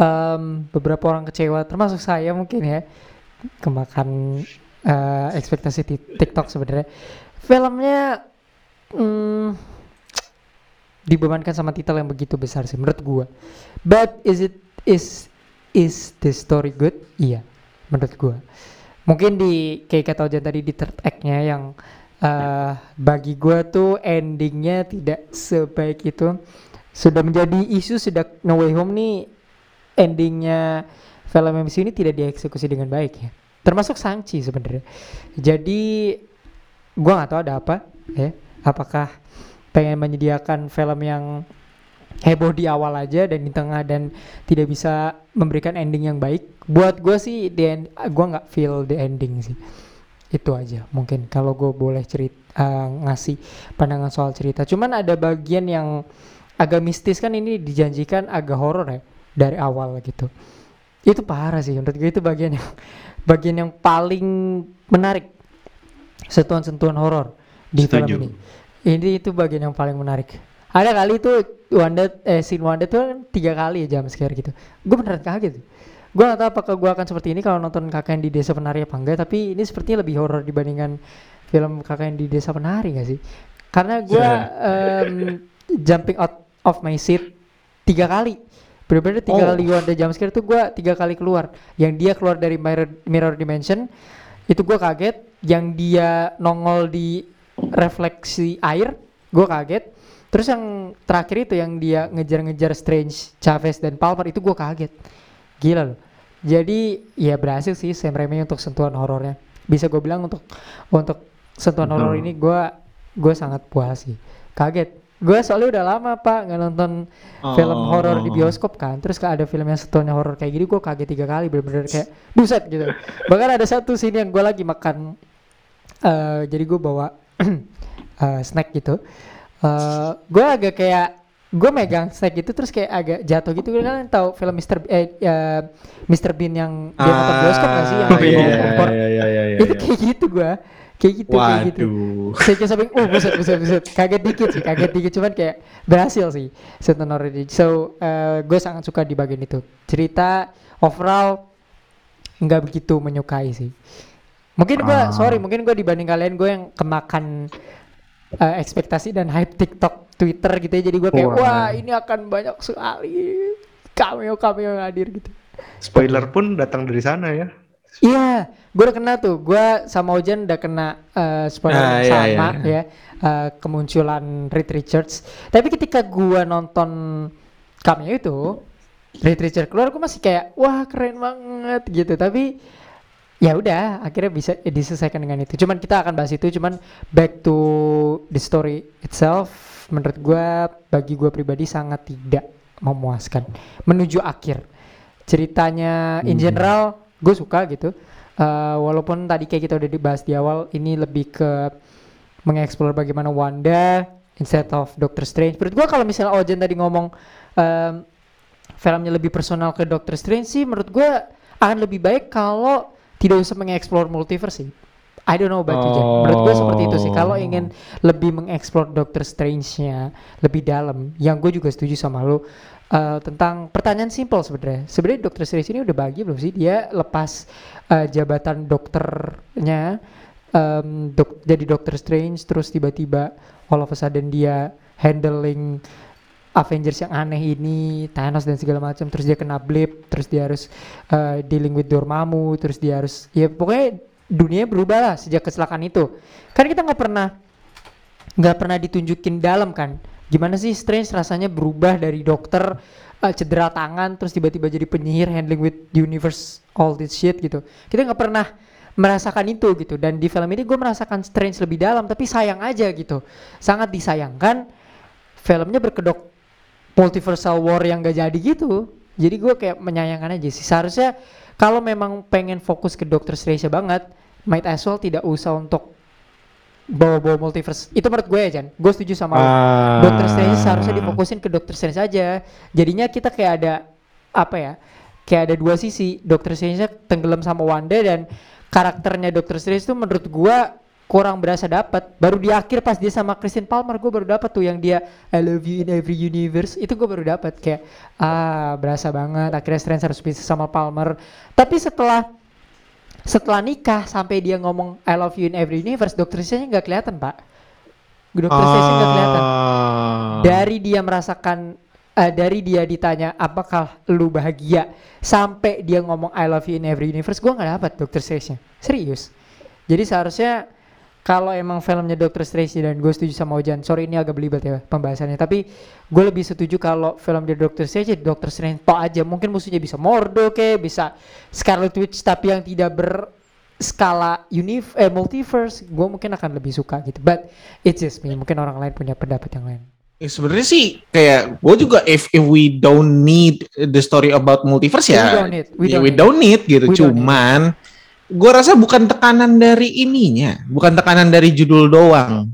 em, beberapa orang kecewa termasuk saya mungkin ya kemakan eh, ekspektasi ti- TikTok sebenarnya. Filmnya mm, dibebankan sama titel yang begitu besar sih menurut gua. But is it is is the story good? Iya, menurut gua. Mungkin di kayak kata Ojan tadi di third act-nya yang eh bagi gua tuh endingnya tidak sebaik itu. Sudah menjadi isu sejak No Way Home nih endingnya film MCU ini tidak dieksekusi dengan baik ya. Termasuk Sanchi sebenarnya. Jadi gua nggak tahu ada apa ya. Apakah pengen menyediakan film yang heboh di awal aja dan di tengah dan tidak bisa memberikan ending yang baik. Buat gue sih the end, gue nggak feel the ending sih. Itu aja mungkin kalau gue boleh cerita ngasih pandangan soal cerita. Cuman ada bagian yang agak mistis kan ini dijanjikan agak horor ya dari awal gitu. Itu parah sih menurut gue itu bagian yang bagian yang paling menarik sentuhan-sentuhan horor di film Setuju. ini. Ini itu bagian yang paling menarik. Ada kali itu Wanda eh scene Wanda tuh kan tiga kali ya jam scare gitu. Gue beneran kaget. Gue gak tahu apakah gue akan seperti ini kalau nonton kakak yang di desa penari apa enggak. Tapi ini sepertinya lebih horor dibandingkan film kakak yang di desa penari gak sih? Karena gue em, jumping out of my seat tiga kali. Bener-bener tiga Oh. kali Wanda jump scare tuh gue tiga kali keluar. Yang dia keluar dari mirror, mirror dimension itu gue kaget. Yang dia nongol di refleksi air gue kaget. Terus yang terakhir itu yang dia ngejar-ngejar Strange, Chavez dan Palmer itu gue kaget. Gila loh. Jadi ya berhasil sih Sam Raimi untuk sentuhan horornya. Bisa gue bilang untuk untuk sentuhan horor Betul. ini gue gue sangat puas sih. Kaget. Gue soalnya udah lama pak nggak nonton film Oh. horor di bioskop kan. Terus kalau ada film yang sentuhannya horor kayak gini gue kaget tiga kali bener-bener kayak buset gitu. Bahkan ada satu scene yang gue lagi makan. eh jadi gue bawa eh, snack gitu. eh gue agak kayak gue megang snack itu terus kayak agak jatuh gitu kan tahu film Mr. B- eh ya, Mr. Bean yang dia nonton bioskop gak sih yang Ah, iya, iya, popcorn iya, iya, iya, itu iya. kayak gitu gue kayak gitu kayak gitu Waduh. saya kayak sampai oh buset buset buset kaget dikit sih kaget dikit cuman kayak berhasil sih Senton already so gue sangat suka di bagian itu cerita overall nggak begitu menyukai sih mungkin gue Ah. sorry mungkin gue dibanding kalian gue yang kemakan eh, ekspektasi dan hype TikTok Twitter gitu ya jadi gue kayak Wah. wah ini akan banyak sekali cameo cameo yang hadir gitu Spoiler pun datang dari sana ya. Iya, gue udah kena tuh. Gue sama Ojan udah kena eh, spoiler Ah, yang iya, sama iya. ya eh, kemunculan Reed Richards. Tapi ketika gue nonton cameo itu, Reed Richards keluar, gue masih kayak wah keren banget gitu. Tapi ya udah, akhirnya bisa eh, diselesaikan dengan itu. Cuman kita akan bahas itu. Cuman back to the story itself, menurut gue bagi gue pribadi sangat tidak memuaskan menuju akhir ceritanya in Hmm. general gue suka gitu Eh, walaupun tadi kayak kita udah dibahas di awal ini lebih ke mengeksplor bagaimana Wanda instead of Doctor Strange menurut gue kalau misalnya Ojen tadi ngomong em, filmnya lebih personal ke Doctor Strange sih menurut gue akan lebih baik kalau tidak usah mengeksplor multiverse sih I don't know about you Jen. menurut gue seperti itu sih kalau Oh. ingin lebih mengeksplor Doctor Strange-nya lebih dalam yang gue juga setuju sama lo eh, tentang pertanyaan simpel sebenarnya sebenarnya Doctor Strange ini udah bahagia belum sih dia lepas eh, jabatan dokternya em, dok- jadi Doctor Strange terus tiba-tiba all of a sudden dia handling Avengers yang aneh ini Thanos dan segala macam terus dia kena blip terus dia harus eh, dealing with Dormammu terus dia harus ya pokoknya dunia berubah lah sejak kecelakaan itu. Kan kita nggak pernah nggak pernah ditunjukin dalam kan? Gimana sih Strange rasanya berubah dari dokter eh, cedera tangan terus tiba-tiba jadi penyihir handling with universe all this shit gitu. Kita nggak pernah merasakan itu gitu. Dan di film ini gue merasakan Strange lebih dalam tapi sayang aja gitu. Sangat disayangkan filmnya berkedok multiversal war yang gak jadi gitu jadi gue kayak menyayangkan aja sih seharusnya kalau memang pengen fokus ke Doctor Strange banget might as well tidak usah untuk bawa-bawa multiverse itu menurut gue ya Jan gue setuju sama lu. Ah. Doctor Strange seharusnya difokusin ke Doctor Strange aja. Jadinya kita kayak ada apa ya? Kayak ada dua sisi. Doctor Strange tenggelam sama Wanda dan karakternya Doctor Strange itu menurut gua kurang berasa dapat. Baru di akhir pas dia sama Christine Palmer gue baru dapat tuh yang dia I love you in every universe itu gue baru dapat kayak ah berasa banget akhirnya Strange harus bisa sama Palmer. Tapi setelah setelah nikah sampai dia ngomong I love you in every universe Doctor Strange nggak kelihatan pak. Doctor Strange nggak kelihatan Ah. dari dia merasakan eh, dari dia ditanya apakah lu bahagia sampai dia ngomong I love you in every universe gua nggak dapat Doctor Strange serius jadi seharusnya kalau emang filmnya Doctor Strange dan gue setuju sama Ojan sorry ini agak belibet ya pembahasannya tapi gue lebih setuju kalau film di Doctor Strange ya Doctor Strange tok aja. Mungkin musuhnya bisa Mordo ke bisa Scarlet Witch tapi yang tidak berskala unif eh multiverse gue mungkin akan lebih suka gitu. But it's just me mungkin orang lain punya pendapat yang lain. Ya, sebenarnya sih kayak gue juga if if we don't need the story about multiverse We ya don't need, we ya don't we need. don't need gitu. We don't cuman gue rasa bukan tekanan dari ininya bukan tekanan dari judul doang.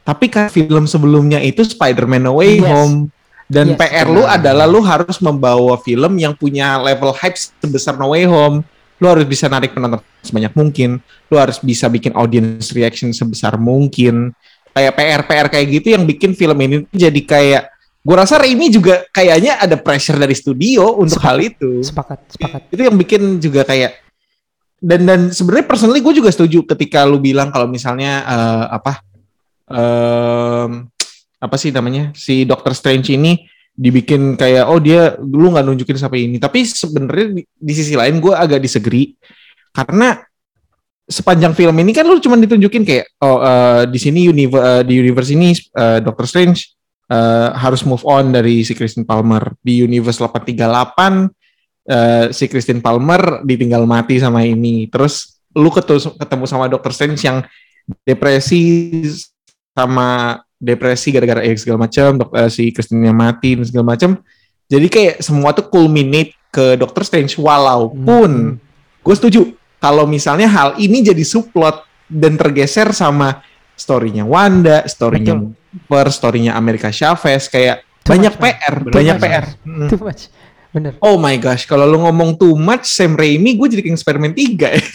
Tapi kan film sebelumnya itu Spider-Man No Way Yes. Home dan Yes, PR lu benar. adalah lu harus membawa film yang punya level hype sebesar No Way Home. Lu harus bisa narik penonton sebanyak mungkin. Lu harus bisa bikin audience reaction sebesar mungkin. Kayak PR PR kayak gitu yang bikin film ini jadi kayak gue rasa Raimi juga kayaknya ada pressure dari studio untuk hal itu. Sepakat sepakat. Itu yang bikin juga kayak dan dan sebenarnya personally gue juga setuju ketika lu bilang kalau misalnya eh, apa em, apa sih namanya si Doctor Strange ini dibikin kayak oh dia lu nggak nunjukin sampai ini. Tapi sebenarnya di, di sisi lain gue agak disagree. Karena sepanjang film ini kan lu cuma ditunjukin kayak oh eh, di sini universe di universe ini eh, Doctor Strange eh, harus move on dari si Kristen Palmer. Di universe 838 eh, si Kristen Palmer ditinggal mati sama ini terus lu ketemu ketemu sama Doctor Strange yang depresi sama depresi gara-gara X segala macam eh, si Kristen-nya mati dan segala macam jadi kayak semua tuh culminate ke Doctor Strange walaupun gue setuju kalau misalnya hal ini jadi subplot dan tergeser sama storynya Wanda, storynya per storynya Amerika Chavez kayak Too banyak much. PR, banyak banget. PR. Mm. too much bener. Oh my gosh, kalau lu ngomong too much Sam Raimi, gue jadi kayak Spider-Man 3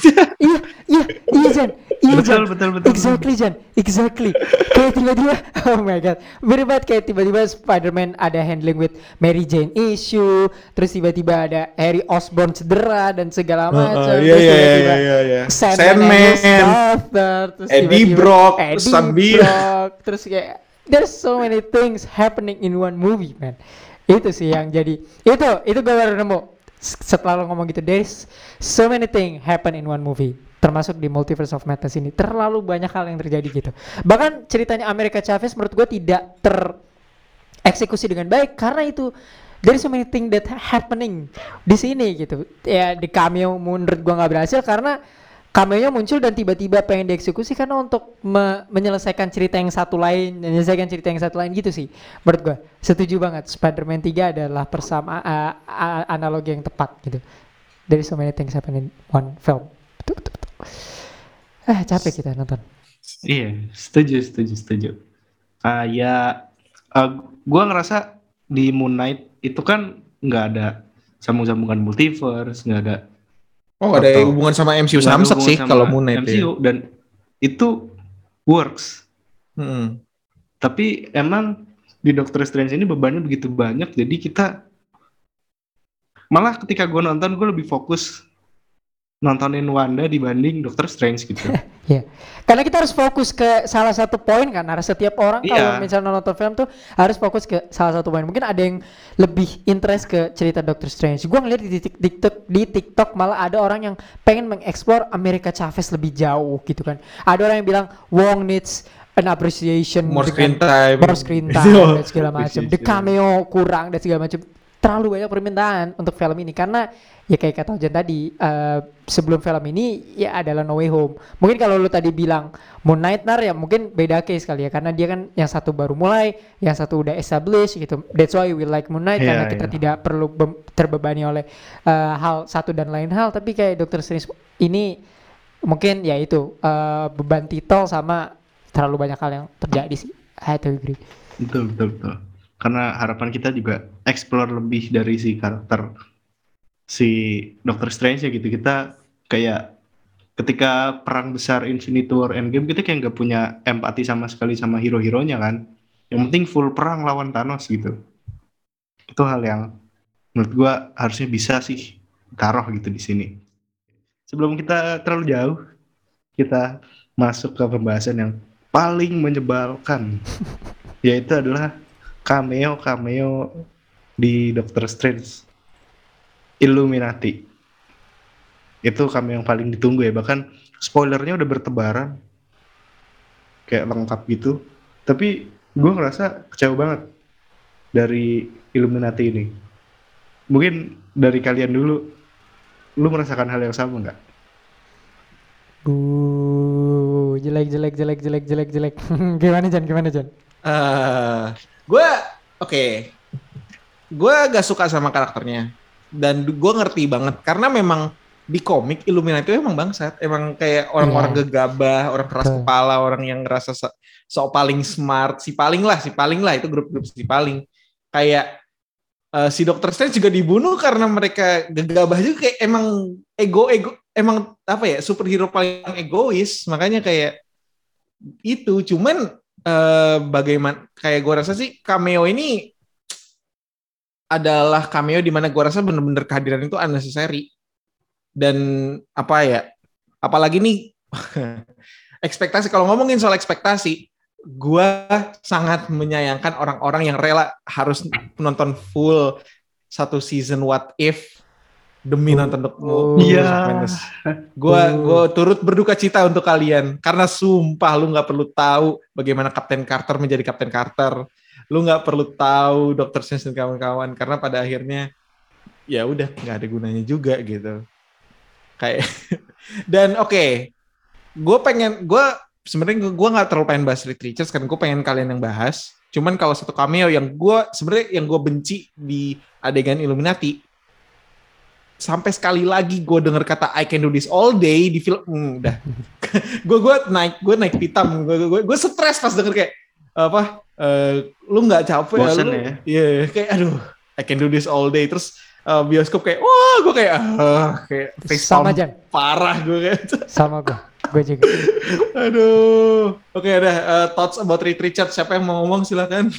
iya iya iya Jan. Iya betul Jan. betul betul Exactly Jan, exactly. kayak tiba-tiba, oh my god, bener banget kayak tiba-tiba Spider-Man ada handling with Mary Jane issue, terus tiba-tiba ada Harry Osborn cedera dan segala macam, iya, terus iya, iya, iya. Sandman, and his daughter, terus Eddie tiba-tiba Brock, Eddie Brock, terus kayak there's so many things happening in one movie man. Itu sih yang jadi itu itu gue baru nemu. Setelah lo ngomong gitu there's so many things happen in one movie termasuk di multiverse of madness ini. Terlalu banyak hal yang terjadi gitu. Bahkan ceritanya America Chavez menurut gue tidak tereksekusi dengan baik karena itu is so many things that happening di sini gitu. Ya di cameo menurut gue nggak berhasil karena cameo muncul dan tiba-tiba pengen dieksekusi karena untuk me- menyelesaikan cerita yang satu lain menyelesaikan cerita yang satu lain gitu sih menurut gue setuju banget Spider-Man 3 adalah persama a- a- analogi yang tepat gitu is so many things happen in one film betul betul, betul. ah capek kita nonton Iya, setuju, setuju, setuju. Kayak uh, gua ngerasa di Moon Knight itu kan nggak ada sambung-sambungan multiverse, nggak ada Oh, ada Atau- hubungan sama MCU hubungan sih sama kalau Moon Knight ya. MCU dan itu works. Hmm. Tapi emang di Doctor Strange ini bebannya begitu banyak, jadi kita malah ketika gue nonton gue lebih fokus nontonin Wanda dibanding Doctor Strange gitu. Karena kita harus fokus ke salah satu poin kan. Harus setiap orang kalau Iya. misalnya nonton film tuh harus fokus ke salah satu poin. Mungkin ada yang lebih interest ke cerita Doctor Strange. Gua ngeliat di tik- TikTok di TikTok malah ada orang yang pengen mengeksplor America Chavez lebih jauh gitu kan. Ada orang yang bilang Wong needs an appreciation More screen time. more screen time dan segala macam. The cameo kurang dan segala macam. Terlalu banyak permintaan untuk film ini karena ya kayak kata Ojan tadi eh, sebelum film ini ya adalah No Way Home. Mungkin kalau lu tadi bilang Moon Knight nar ya mungkin beda case kali ya karena dia kan yang satu baru mulai, yang satu udah established gitu. That's why we like Moon Knight Iya, karena kita iya. tidak perlu terbebani oleh eh, hal satu dan lain hal. Tapi kayak Doctor Strange ini mungkin ya itu eh, beban titel sama terlalu banyak hal yang terjadi sih. I have to agree. Betul, betul, betul. Karena harapan kita juga explore lebih dari si karakter si Doctor Strange ya gitu. Kita kayak ketika perang besar Infinity War Endgame kita kayak nggak punya empati sama sekali sama hero-heronya kan. Yang penting full perang lawan Thanos gitu. Itu hal yang menurut gua harusnya bisa sih taruh gitu di sini. Sebelum kita terlalu jauh, kita masuk ke pembahasan yang paling menyebalkan yaitu adalah cameo cameo di Doctor Strange. Illuminati. Itu cameo yang paling ditunggu ya. Bahkan spoilernya udah bertebaran. Kayak lengkap gitu. Tapi gue ngerasa kecewa banget dari Illuminati ini. Mungkin dari kalian dulu lu merasakan hal yang sama nggak? Uh, jelek jelek jelek jelek jelek jelek. gimana Jan? Gimana Jan? Eh, gue oke. Gue gak suka sama karakternya. Dan gue ngerti banget. Karena memang di komik Illuminati itu emang bangsat, emang kayak orang-orang Iya. gegabah, orang keras kepala, orang yang ngerasa so, sok paling smart, si paling lah, si paling lah. Itu grup-grup si paling. Kayak eh, si Dokter Strange juga dibunuh karena mereka gegabah juga. Kayak emang ego ego emang apa ya superhero paling egois, makanya kayak itu. Cuman eh bagaimana kayak gue rasa sih cameo ini adalah cameo di mana gue rasa bener-bener kehadiran itu unnecessary. Dan apa ya apalagi nih ekspektasi kalau ngomongin soal ekspektasi gue sangat menyayangkan orang-orang yang rela harus nonton full satu season What If demi nonton Oh. Iya. Oh. gua turut berduka cita untuk kalian karena sumpah lu nggak perlu tahu bagaimana Kapten Carter menjadi Kapten Carter. Lu nggak perlu tahu Dr. Strange dan kawan-kawan karena pada akhirnya ya udah nggak ada gunanya juga gitu. Kayak dan oke, gue pengen gue sebenarnya gue nggak terlalu pengen bahas Reed Richards kan gue pengen kalian yang bahas. Cuman kalau satu cameo yang gue sebenarnya yang gue benci di adegan Illuminati sampai sekali lagi gue denger kata I can do this all day di film hmm, udah gue gue naik gue naik pitam gue gue gue stres pas denger kayak apa eh, lu nggak capek Bosen lu, ya? iya kayak aduh I can do this all day terus eh, bioskop kayak wah gue kayak ah, kayak face Sama palm Jan, parah gue kayak sama gue. Gue juga. aduh oke ada eh, thoughts about Reed Richards siapa yang mau ngomong silakan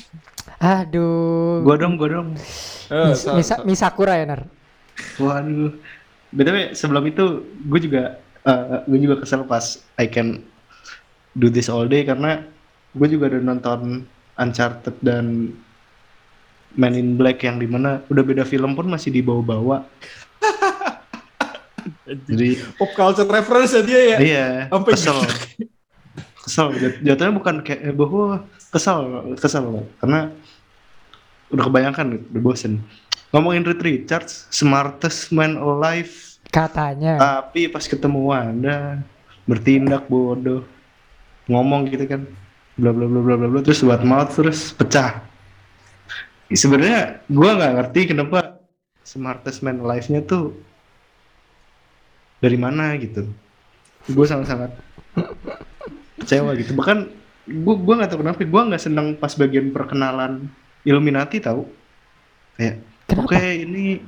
Aduh. gua dong gua dong Eh, Mis- so- Misa- so- Misakura ya Nar. Waduh. BTW sebelum itu gue juga eh, gue juga kesel pas I can do this all day karena gue juga udah nonton Uncharted dan Man in Black yang di mana udah beda film pun masih dibawa-bawa. Jadi pop culture reference ya dia ya iya Sampai kesel. Kesel. Jat- Jatuhnya bukan kayak eh, bahwa kesel kesel karena udah kebayangkan udah bosen. Ngomongin Reed Richards, smartest man alive. Katanya. tapi pas ketemu Wanda bertindak bodoh. Ngomong gitu kan. Bla bla bla bla bla bla. Terus buat maut terus pecah. Sebenarnya gua nggak ngerti kenapa smartest man alive-nya tuh dari mana gitu. Gue sangat sangat kecewa gitu. Bahkan gua gua nggak tahu kenapa. Gua nggak senang pas bagian perkenalan Illuminati tahu? Kayak Kenapa? oke ini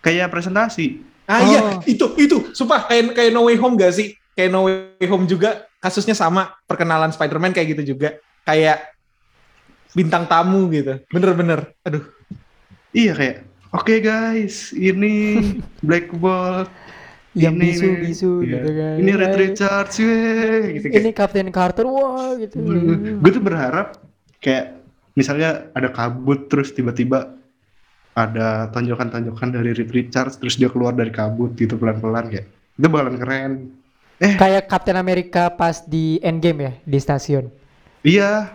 kayak presentasi Ah iya, Oh. itu itu, sumpah kayak kayak No Way Home gak sih? Kayak No Way Home juga kasusnya sama perkenalan Spider-Man kayak gitu juga. Kayak bintang tamu gitu. Bener-bener. Aduh. Iya kayak, oke guys, ini Black Bolt, Yang ini bisu-bisu iya, gitu kan. Ini Red Hai. Richards, weh, gitu Ini Captain Carter, wah gitu. Gue tuh berharap kayak misalnya ada kabut terus tiba-tiba ada tonjokan-tonjokan dari Reed Richards terus dia keluar dari kabut gitu pelan-pelan kayak itu bakalan keren. Kayak Captain America pas di Endgame ya di stasiun. Iya,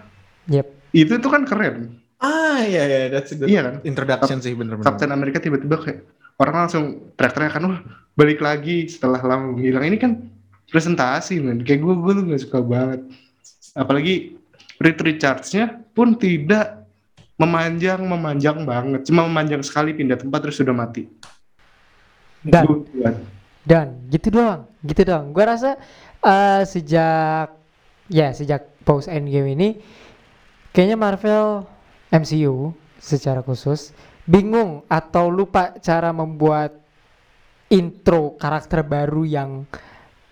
Yep. itu tuh kan keren. Ah iya iya that's a good Iya kan? introduction sih bener-bener. Captain America tiba-tiba kayak orang langsung teriak-teriak kan wah balik lagi setelah lama menghilang ini kan presentasi men kayak gue gue tuh gak suka banget apalagi Reed Richards-nya pun tidak memanjang memanjang banget cuma memanjang sekali pindah tempat terus sudah mati Dan dan gitu doang, gitu doang. Gua rasa eh, sejak ya sejak post Endgame ini kayaknya Marvel MCU secara khusus bingung atau lupa cara membuat intro karakter baru yang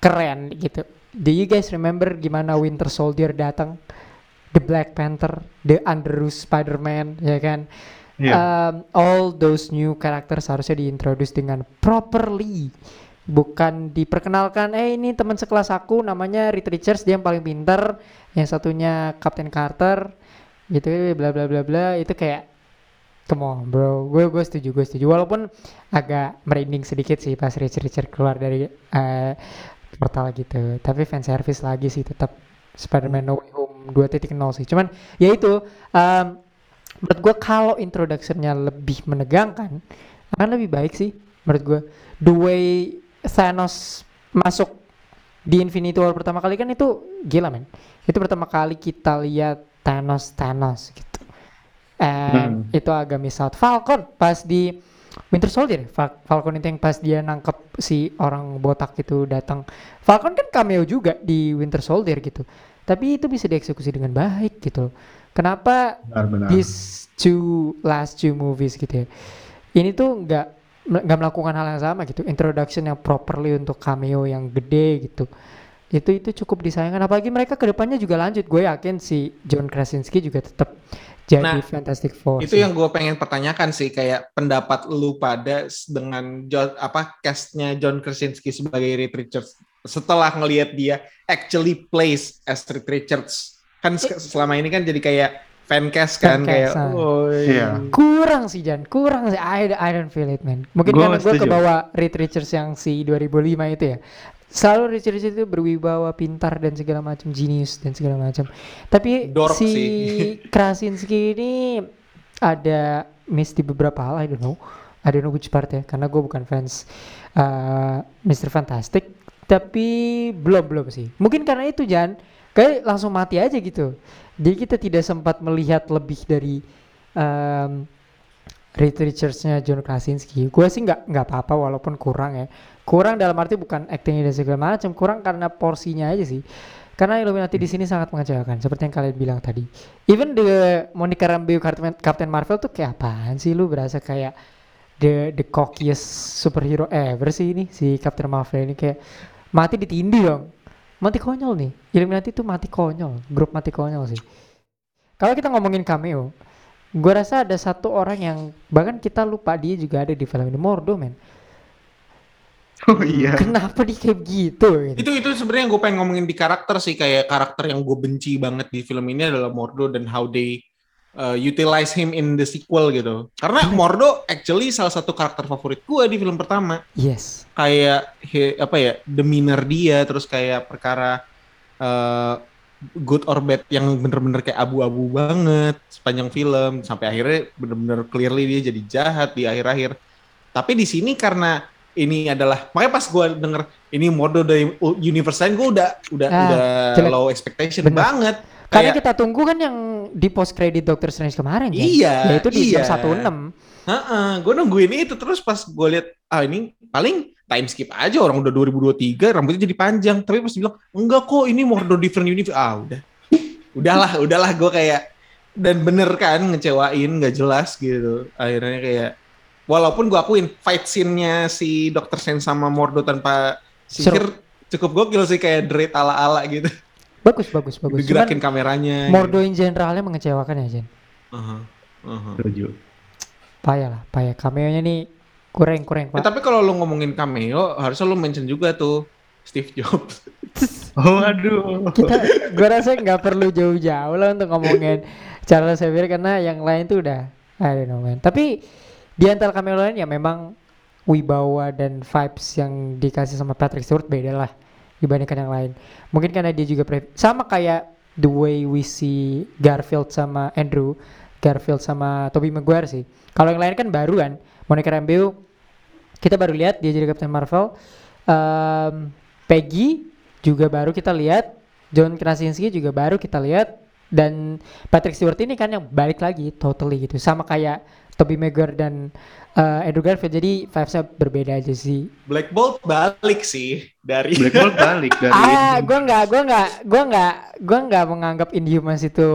keren gitu. Do you guys remember gimana Winter Soldier datang? The Black Panther, The Andrew Spider-Man, ya kan? Iya. Um, all those new characters harusnya diintroduce dengan properly bukan diperkenalkan eh ini teman sekelas aku namanya Reed Richards dia yang paling pinter yang satunya Captain Carter gitu bla bla bla bla itu kayak come on bro gue gue setuju gue setuju walaupun agak merinding sedikit sih pas Reed Richards keluar dari eh, portal gitu tapi fan service lagi sih tetap Spider-Man No Way Home 2.0 sih. Cuman ya itu um, menurut gue kalau introductionnya lebih menegangkan akan lebih baik sih menurut gue the way Thanos masuk di Infinity War pertama kali kan itu gila men. Itu pertama kali kita lihat Thanos Thanos gitu. And Hmm. itu agak miss out Falcon pas di Winter Soldier Fal- Falcon itu yang pas dia nangkep si orang botak itu datang. Falcon kan cameo juga di Winter Soldier gitu. Tapi itu bisa dieksekusi dengan baik gitu loh. kenapa benar-benar these two last two movies gitu ya? Ini tuh nggak nggak melakukan hal yang sama gitu. Introduction yang properly untuk cameo yang gede gitu. Itu itu cukup disayangkan. Apalagi mereka ke depannya juga lanjut. Gue yakin si John Krasinski juga tetap jadi Nah, Fantastic Four Itu sih. yang gue pengen pertanyakan sih kayak pendapat lu pada dengan John, apa castnya John Krasinski sebagai Reed Richards. Setelah ngelihat dia actually plays as Reed Richards. Kan se- selama ini kan jadi kayak fan cast kan Fan kayak oh Iya. kurang sih Jan. Kurang sih. I, I don't feel it man. Mungkin Gua karena gue kebawa Reed Richards yang si 2005 itu ya selalu Reed Richards itu berwibawa pintar dan segala macam genius dan segala macam tapi Dork si sih. Krasinski ini ada miss di beberapa hal I don't know I don't know which part ya karena gue bukan fans uh, Mr. Fantastic tapi belum belum sih mungkin karena itu Jan kayak langsung mati aja gitu jadi kita tidak sempat melihat lebih dari um, Reed Richards-nya John Krasinski. Gue sih nggak nggak apa-apa walaupun kurang ya. Kurang dalam arti bukan actingnya dan segala macam, kurang karena porsinya aja sih. Karena Illuminati di sini sangat mengecewakan, seperti yang kalian bilang tadi. Even the Monica Rambeau Captain, Captain Marvel tuh kayak apaan sih lu berasa kayak the the cockiest superhero ever sih ini si Captain Marvel ini kayak mati ditindih dong. Mati konyol nih. Illuminati tuh mati konyol, grup mati konyol sih. Kalau kita ngomongin cameo, gue rasa ada satu orang yang bahkan kita lupa dia juga ada di film ini Mordo men. Oh iya. Kenapa dia kayak gitu? itu itu sebenarnya yang gue pengen ngomongin di karakter sih. Kayak karakter yang gue benci banget di film ini adalah Mordo dan how they uh, utilize him in the sequel gitu. Karena Mordo actually salah satu karakter favorit gue di film pertama. Yes. kayak he- apa ya demeanor dia terus kayak perkara uh, good or bad yang bener-bener kayak abu-abu banget sepanjang film. Sampai akhirnya bener-bener clearly dia jadi jahat di akhir-akhir. Tapi di sini karena ini adalah makanya pas gue denger ini Mordo dari universe lain gue udah udah Ah, udah jelek. low expectation Bener. banget Karena Kayak- kita tunggu kan yang di post credit Doctor Strange kemarin kan? Iya, Yaitu di iya. jam 16. Heeh, gue nungguin itu terus pas gue lihat ah ini paling time skip aja orang udah 2023 rambutnya jadi panjang tapi pas bilang enggak kok ini Mordo different universe ah udah udahlah udahlah gue kayak dan bener kan ngecewain nggak jelas gitu akhirnya kayak walaupun gue akuin fight scene-nya si Dr. Strange sama Mordo tanpa sihir cukup gokil sih kayak Dread ala-ala gitu Bagus, bagus, bagus. Cuman digerakin kameranya Mordo in generalnya mengecewakan ya, Jen. gitu. Aha. setuju Payah lah, payah. Cameo-nya nih kurang, kurang, Pak. tapi kalau lu ngomongin cameo harusnya lu mention juga tuh Steve Jobs oh aduh kita gue rasa nggak perlu jauh-jauh lah untuk ngomongin Charles Xavier karena yang lain tuh udah I don't know man tapi di antara cameo lain ya memang wibawa dan vibes yang dikasih sama Patrick Stewart beda lah dibandingkan yang lain mungkin karena dia juga sama kayak the way we see Garfield sama Andrew Garfield sama Tobey Maguire sih. Kalau yang lain kan baru kan. Monica Rambeau kita baru lihat dia jadi Captain Marvel. Em, Peggy juga baru kita lihat. John Krasinski juga baru kita lihat. Dan Patrick Stewart ini kan yang balik lagi totally gitu. Sama kayak Tobey Maguire dan eh, Andrew Garfield. Jadi vibes-nya berbeda aja sih. Black Bolt balik sih dari Black Bolt balik dari Ah, gue nggak, gue nggak, gue nggak, gue nggak menganggap Inhumans itu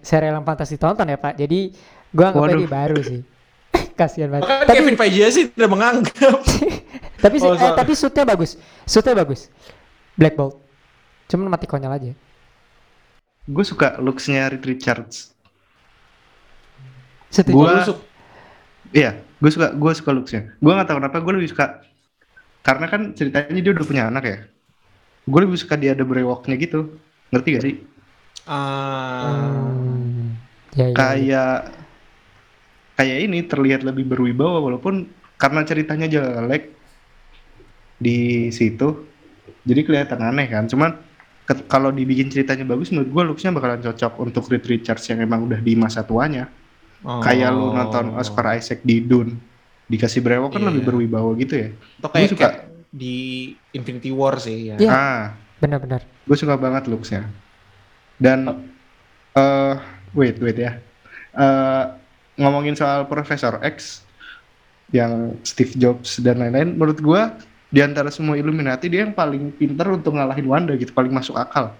serial yang pantas ditonton ya Pak. Jadi gue anggapnya Waduh. dia baru sih. Kasihan banget. Bahkan Tapi, Kevin Feige sih tidak menganggap. tapi, sih- Oh, eh, tapi shootnya bagus, shootnya bagus. Black Bolt. Cuman mati konyol aja. gue suka looks-nya Reed Richards. Setuju. Gua- Lu su- Iya, gue suka gue suka looks-nya. Gue gak tahu kenapa gue lebih suka karena kan ceritanya dia udah punya anak ya. Gue lebih suka dia ada brewoknya gitu. Ngerti gak sih? Ah, Hmm. Ya, ya, ya. Kayak kayak ini terlihat lebih berwibawa walaupun karena ceritanya jelek di situ. Jadi kelihatan aneh kan. Cuman kalau dibikin ceritanya bagus menurut gue looks-nya bakalan cocok untuk Reed Richards yang emang udah di masa tuanya. Oh. Kayak lu nonton Oscar Isaac di Dune. Dikasih brewok kan Iya. lebih berwibawa gitu ya. Atau kayak, Gua suka. kayak di Infinity War sih ya. Iya. Ah, Benar-benar. gue suka banget looks-nya. Dan eh wait wait ya. Eh ngomongin soal Profesor X yang Steve Jobs dan lain-lain, menurut gue di antara semua Illuminati dia yang paling pinter untuk ngalahin Wanda gitu, paling masuk akal.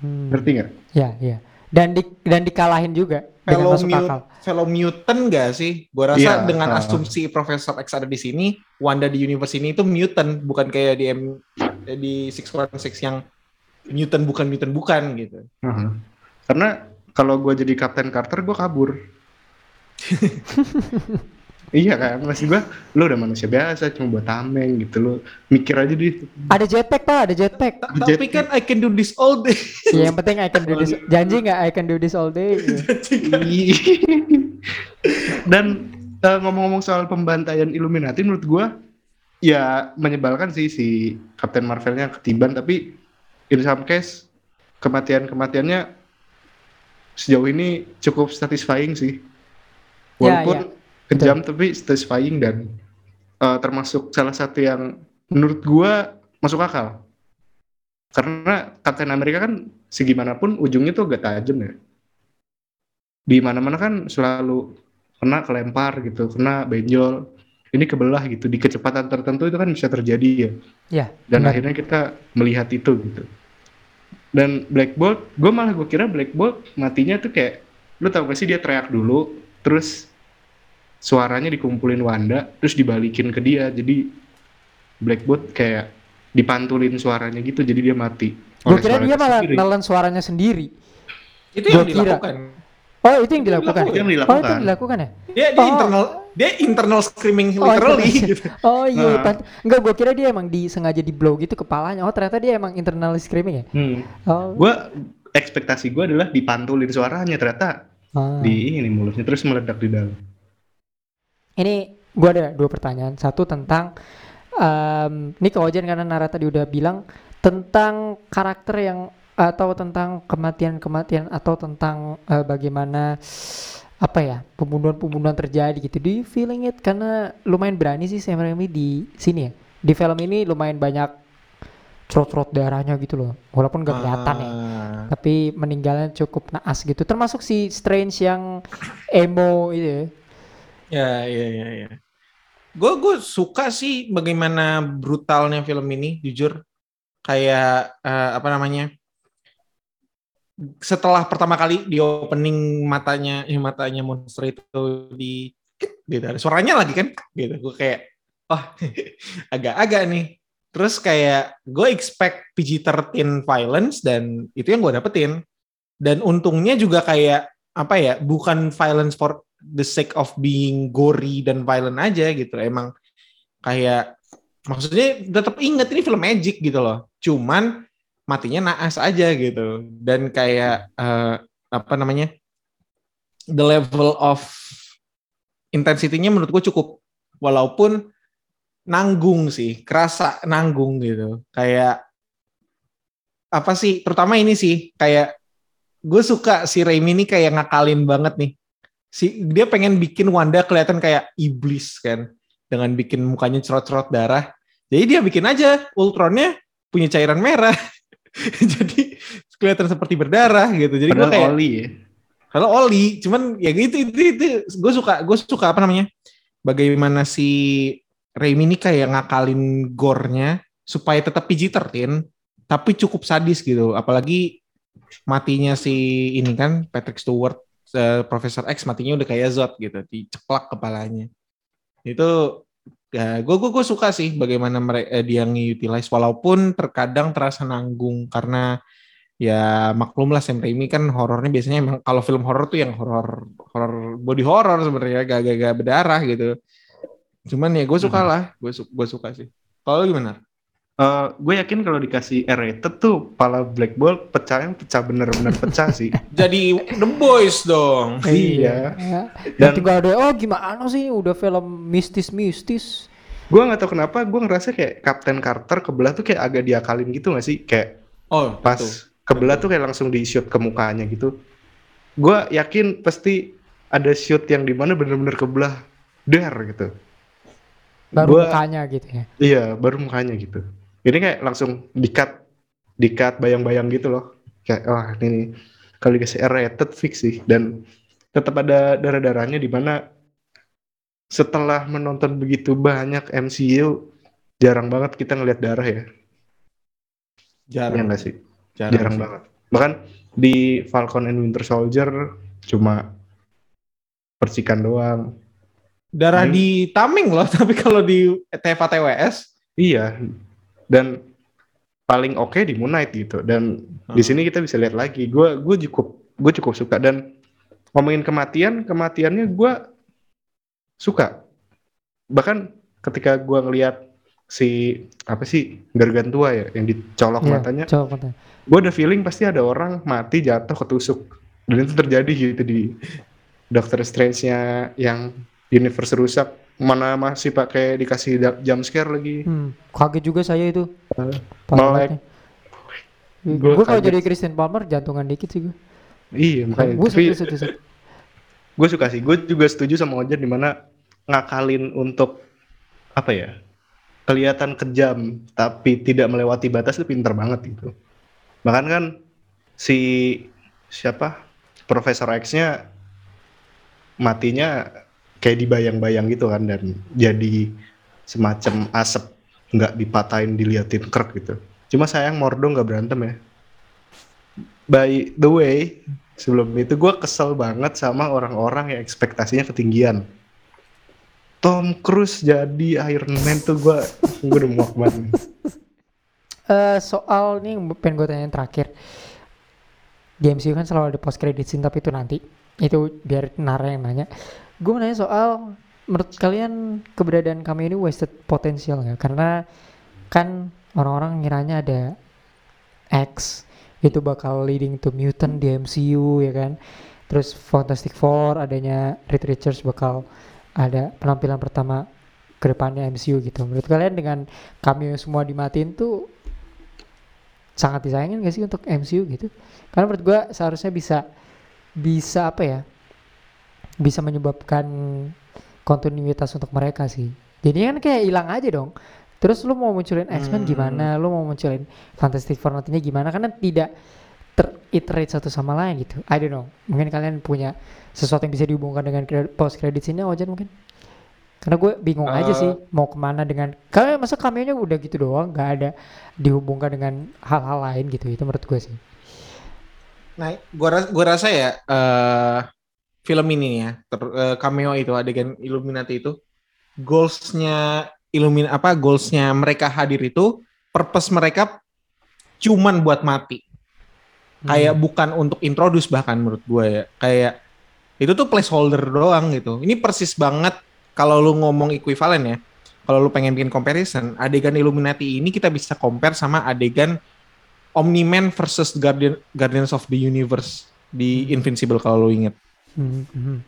Hmm. Ngerti nggak? Ya, ya. Dan di dan dikalahin juga Fellow, masuk mut- akal. fellow mutant gak sih? Gua rasa Iya, dengan ah. asumsi Profesor X ada di sini, Wanda di universe ini itu mutant, bukan kayak di M di 616 yang mutant bukan mutant bukan gitu. Heeh. Karena kalau gue jadi Kapten Carter, gue kabur. iya kan, maksud gue, lu udah manusia biasa, cuma buat tameng gitu, lu mikir aja di Ada jetpack Pak, ada jetpack. Ta- Jet- Tapi kan I can do this all day. Ya, yang penting I can do this. Janji nggak I can do this all day? Iya. Dan eh, ngomong-ngomong soal pembantaian Illuminati menurut gua ya menyebalkan sih si Captain Marvelnya ketiban tapi in some case kematian-kematiannya sejauh ini cukup satisfying sih. Ya, Walaupun kejam tapi satisfying dan eh, termasuk salah satu yang menurut gua masuk akal. Karena Captain America kan segimanapun ujungnya tuh agak tajam ya di mana-mana kan selalu kena kelempar gitu, kena benjol. Ini kebelah gitu di kecepatan tertentu itu kan bisa terjadi ya. Ya, Dan benar. akhirnya kita melihat itu gitu. Dan Black Bolt, gue malah gue kira Black Bolt matinya tuh kayak, lu tau gak sih dia teriak dulu, terus suaranya dikumpulin Wanda, terus dibalikin ke dia, jadi Black Bolt kayak dipantulin suaranya gitu, jadi dia mati. Gue kira dia malah nelen suaranya sendiri. Itu yang Gua kira. dilakukan. Oh itu yang dilakukan. Itu yang Oh itu dilakukan. yang dilakukan ya? Dia dia Oh. internal dia internal screaming Oh, literally internal. gitu. Oh iya, Nah. pan- enggak gue kira dia emang disengaja di blow gitu kepalanya. Oh ternyata dia emang internal screaming ya? Hmm. Oh. gue ekspektasi gue adalah dipantulin suaranya ternyata ah. di ini mulutnya terus meledak di dalam Ini gue ada dua pertanyaan. Satu tentang em, ini ke Ojan karena Nara tadi udah bilang tentang karakter yang atau tentang kematian-kematian atau tentang eh, bagaimana apa ya pembunuhan-pembunuhan terjadi gitu. You feeling it? Karena lumayan berani sih Sam Raimi di sini ya. Di film ini lumayan banyak trot-trot darahnya gitu loh. Walaupun gak kelihatan ya. Ah. Tapi meninggalnya cukup naas gitu. Termasuk si Strange yang emo itu ya. Ya, ya, ya, ya. Gue gue suka sih bagaimana brutalnya film ini, jujur. Kayak eh, apa namanya? Setelah pertama kali di opening matanya, eh, matanya monster itu di gitu ada suaranya lagi kan gitu gue kayak oh agak-agak nih terus kayak gue expect PG-13 violence dan itu yang gue dapetin dan untungnya juga kayak apa ya bukan violence for the sake of being gory dan violent aja gitu. Emang kayak maksudnya tetap inget ini film magic gitu loh. Cuman matinya naas aja gitu. Dan kayak eh, apa namanya the level of intensity-nya menurut gue cukup. Walaupun nanggung sih kerasa nanggung gitu. Kayak apa sih terutama ini sih kayak gue suka si Raimi ini kayak ngakalin banget nih. Si dia pengen bikin Wanda kelihatan kayak iblis kan dengan bikin mukanya cerot-cerot darah. Jadi dia bikin aja Ultronnya punya cairan merah. Jadi kelihatan seperti berdarah gitu. Jadi gue kayak Oli ya. kalau Oli, cuman ya gitu itu itu gue suka gue suka apa namanya? Bagaimana si Raimi ini kayak ngakalin gore-nya supaya tetap PG-13 tapi cukup sadis gitu. Apalagi matinya si ini kan Patrick Stewart eh, Profesor X matinya udah kayak Zod gitu, diceplak kepalanya. Itu ya gue gue suka sih bagaimana mereka dia nge-utilize walaupun terkadang terasa nanggung karena ya maklum lah Sam Raimi kan horornya biasanya emang kalau film horor tuh yang horor horor body horror sebenarnya gak, gak, gak berdarah gitu. Cuman ya gue suka lah, gue su gue suka sih. Kalau gimana? Eh, gue yakin kalau dikasih R rated tuh pala Black Bolt pecahnya pecah bener-bener pecah sih. Jadi The Boys dong. Iya. Ya. Dan- tinggal ada oh gimana sih udah film mistis-mistis. gue nggak tahu kenapa gue ngerasa kayak Captain Carter kebelah tuh kayak agak diakalin gitu gak sih? Kayak Oh, pas betul. kebelah tuh kayak langsung di shoot ke mukanya gitu. Gue yakin pasti ada shoot yang di mana bener-bener kebelah dar gitu. Baru Gua- mukanya gitu ya. Iya, baru mukanya gitu. Ini kayak langsung di-cut, di-cut bayang-bayang gitu loh. Kayak, wah ini nih, kalau dikasih R rated fix sih. Dan tetap ada darah-darahnya di mana setelah menonton begitu banyak MCU, jarang banget kita ngelihat darah ya. Jarang. nggak sih? Jarang, Jarang sih. banget. Bahkan di Falcon and Winter Soldier cuma percikan doang. Darah Hmm. di taming loh, tapi kalau di TVA TWS Iya. Dan paling oke di Moon Knight gitu. Dan di Hmm. sini kita bisa lihat lagi. Gue gue cukup gue cukup suka dan ngomongin kematian kematiannya gue suka. Bahkan ketika gue ngelihat si apa sih Gargantua ya yang dicolok Iya, matanya, gue ada feeling pasti ada orang mati jatuh ketusuk. Dan itu terjadi gitu di Doctor Strange-nya yang universe rusak. Mana masih pakai dikasih jump scare lagi. Hmm, kaget juga saya itu. Parah melek. Gua Gue kalau jadi Christian Palmer jantungan dikit sih gue. Iya makanya. Gue Tapi suka sih. Gue juga setuju sama Ojan di mana ngakalin untuk apa ya? Kelihatan kejam tapi tidak melewati batas itu pinter banget gitu. Bahkan kan si siapa Profesor X-nya matinya kayak dibayang-bayang gitu kan dan jadi semacam asap nggak dipatahin diliatin krek gitu. Cuma sayang Mordo nggak berantem ya. By the way, sebelum itu gue kesel banget sama orang-orang yang ekspektasinya ketinggian. Tom Cruise jadi Iron Man tuh gue gue udah muak banget. Eh, soal nih pengen gue tanyain terakhir. Di MCU kan selalu ada post credit scene tapi itu nanti. Itu biar Nara yang nanya. Gue mau nanya soal menurut kalian keberadaan kami ini wasted potensial nggak? Karena kan orang-orang ngiranya ada X itu bakal leading to mutant di MCU ya kan. Terus Fantastic Four adanya Reed Richards bakal ada penampilan pertama ke depannya MCU gitu. Menurut kalian dengan cameo semua dimatiin tuh sangat disayangin gak sih untuk MCU gitu? Karena menurut gua seharusnya bisa bisa apa ya? Bisa menyebabkan kontinuitas untuk mereka sih. Jadi kan kayak hilang aja dong. Terus lu mau munculin X-Men Hmm. gimana? Lu mau munculin Fantastic Four nantinya gimana? Karena tidak teriterate satu sama lain gitu. I don't know. Mungkin kalian punya sesuatu yang bisa dihubungkan dengan post credit scene Ojan mungkin? Karena gue bingung aja Eh. sih mau ke mana dengan karena masa cameo-nya udah gitu doang, nggak ada dihubungkan dengan hal-hal lain gitu. Itu menurut gue sih. Nah, gua rasa, gua rasa ya eh film ini ya, ter, eh, cameo itu adegan Illuminati itu goalsnya Illumin apa goalsnya mereka hadir itu purpose mereka cuman buat mati. Kayak bukan untuk introduce bahkan menurut gue ya. Kayak itu tuh placeholder doang gitu. Ini persis banget kalau lu ngomong equivalent ya. Kalau lu pengen bikin comparison, adegan Illuminati ini kita bisa compare sama adegan Omni-Man versus Guardian Guardians of the Universe di Invincible kalau lu inget. Hmm.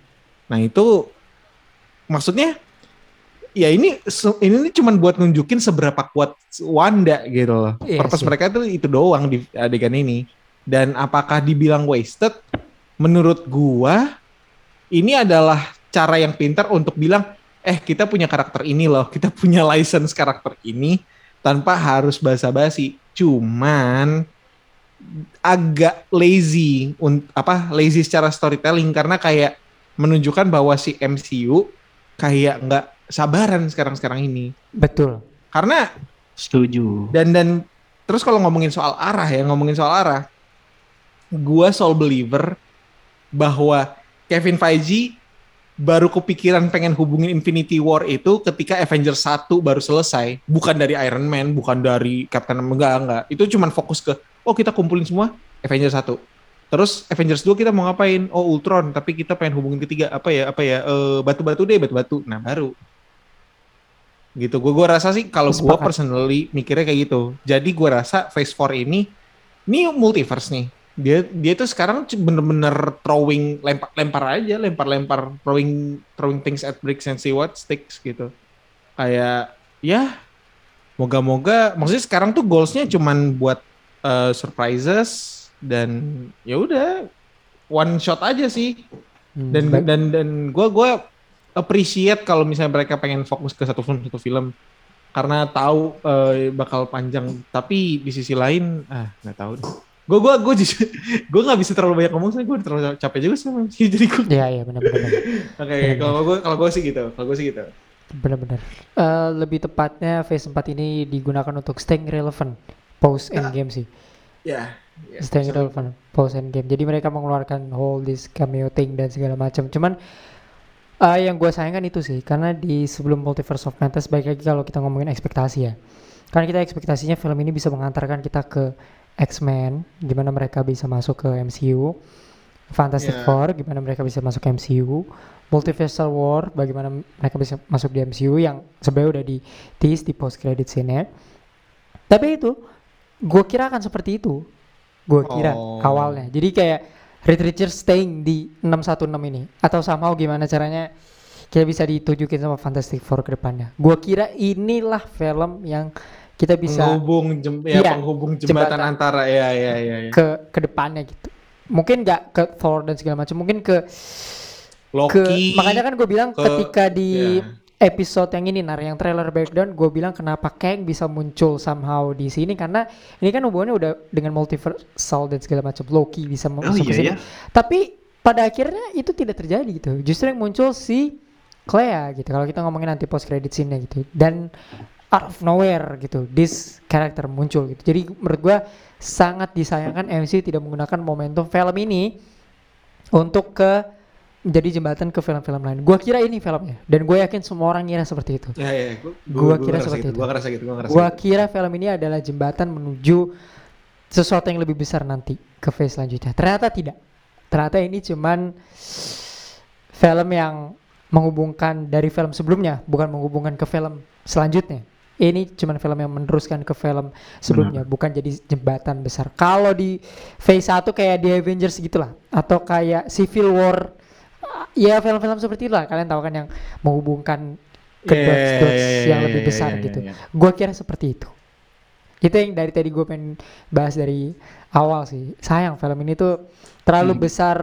Nah itu maksudnya ya ini ini nih cuman buat nunjukin seberapa kuat Wanda gitu loh. Iya Purpose sih. mereka tuh itu doang di adegan ini. Dan apakah dibilang wasted? Menurut gua ini adalah cara yang pintar untuk bilang eh kita punya karakter ini loh, kita punya license karakter ini tanpa harus basa-basi. Cuman agak lazy un- apa lazy secara storytelling karena kayak menunjukkan bahwa si MCU kayak nggak sabaran sekarang-sekarang ini. Betul. Karena Setuju. dan dan terus kalau ngomongin soal arah ya ngomongin soal arah gua soul believer bahwa Kevin Feige baru kepikiran pengen hubungin Infinity War itu ketika Avengers 1 baru selesai. Bukan dari Iron Man bukan dari Captain enggak enggak. Itu cuman fokus ke oh kita kumpulin semua Avengers 1 terus Avengers 2 kita mau ngapain? Oh Ultron. Tapi kita pengen hubungin ketiga apa ya apa ya Eh, batu-batu deh batu-batu. Nah baru. Gitu. Gue gua rasa sih kalau gue personally mikirnya kayak gitu. Jadi gue rasa Phase 4 ini ini multiverse nih dia dia tuh sekarang bener-bener throwing lempar lempar aja lempar lempar throwing throwing things at bricks and see what sticks gitu. Kayak ya moga-moga maksudnya sekarang tuh goalsnya cuman buat uh, surprises dan ya udah one shot aja sih. Hmm, dan ba- dan dan gue gua appreciate kalau misalnya mereka pengen fokus ke satu film satu film. Karena tahu eh, bakal panjang. Tapi di sisi lain ah nggak tahu deh gue gue gue gue nggak bisa terlalu banyak ngomong soalnya gue terlalu capek juga sama MC jadi gue Iya iya benar-benar. oke kalau gue kalau gue sih gitu kalau gue sih gitu Benar-benar. Eh, lebih tepatnya Phase 4 ini digunakan untuk staying relevant post endgame sih. ya ya. staying relevant post endgame. Jadi mereka mengeluarkan whole this cameo thing dan segala macam. Cuman eh, yang gue sayangkan itu sih karena di sebelum Multiverse of Madness baik lagi kalau kita ngomongin ekspektasi ya. Karena kita ekspektasinya film ini bisa mengantarkan kita ke X-Men, gimana mereka bisa masuk ke MCU. Fantastic Ya. Four, gimana mereka bisa masuk ke MCU. Multiversal War, bagaimana mereka bisa masuk di MCU yang sebenarnya udah di tease di post credit scene Tapi itu, gue kira akan seperti itu. Gue kira Oh. awalnya. Jadi kayak Reed Richards staying di 616 ini. Atau somehow gimana caranya kita bisa ditujukin sama Fantastic Four ke depannya. Gue kira inilah film yang kita bisa penghubung jem, ya Iya, penghubung jembatan, jembatan. antara ya ya ya, ya. ke ke depannya gitu. Mungkin nggak ke Thor dan segala macam, mungkin ke ke Loki makanya kan gue bilang ke- ketika di ya. episode yang ini nar yang trailer breakdown gue bilang kenapa Kang bisa muncul somehow di sini karena ini kan hubungannya udah dengan multiversal dan segala macam Loki bisa Oh masuk ke iya sini ya. tapi pada akhirnya itu tidak terjadi gitu justru yang muncul si Clea gitu kalau kita ngomongin nanti post credit scene gitu dan out of nowhere gitu this character muncul gitu jadi menurut gue sangat disayangkan MC tidak menggunakan momentum film ini untuk ke menjadi jembatan ke film-film lain. Gua kira ini filmnya dan gue yakin semua orang ngira seperti itu. ya ya gua, Gua kira ngerasa seperti gitu, itu. gua ngerasa gitu gua ngerasa Gua gitu. kira film ini adalah jembatan menuju sesuatu yang lebih besar nanti ke phase selanjutnya. Ternyata tidak. Ternyata ini cuman film yang menghubungkan dari film sebelumnya, bukan menghubungkan ke film selanjutnya. Ini cuman film yang meneruskan ke film sebelumnya, bukan jadi jembatan besar. Kalau di phase 1 kayak di Avengers gitulah atau kayak Civil War ah, ya film-film seperti itulah kalian tahu kan yang menghubungkan ke Ya, ya, dots-dots ya, ya, yang ya, lebih ya, besar ya, gitu. ya. Gue kira seperti itu. Itu yang dari tadi gue pengen bahas dari awal sih. Sayang film ini tuh terlalu Hmm. besar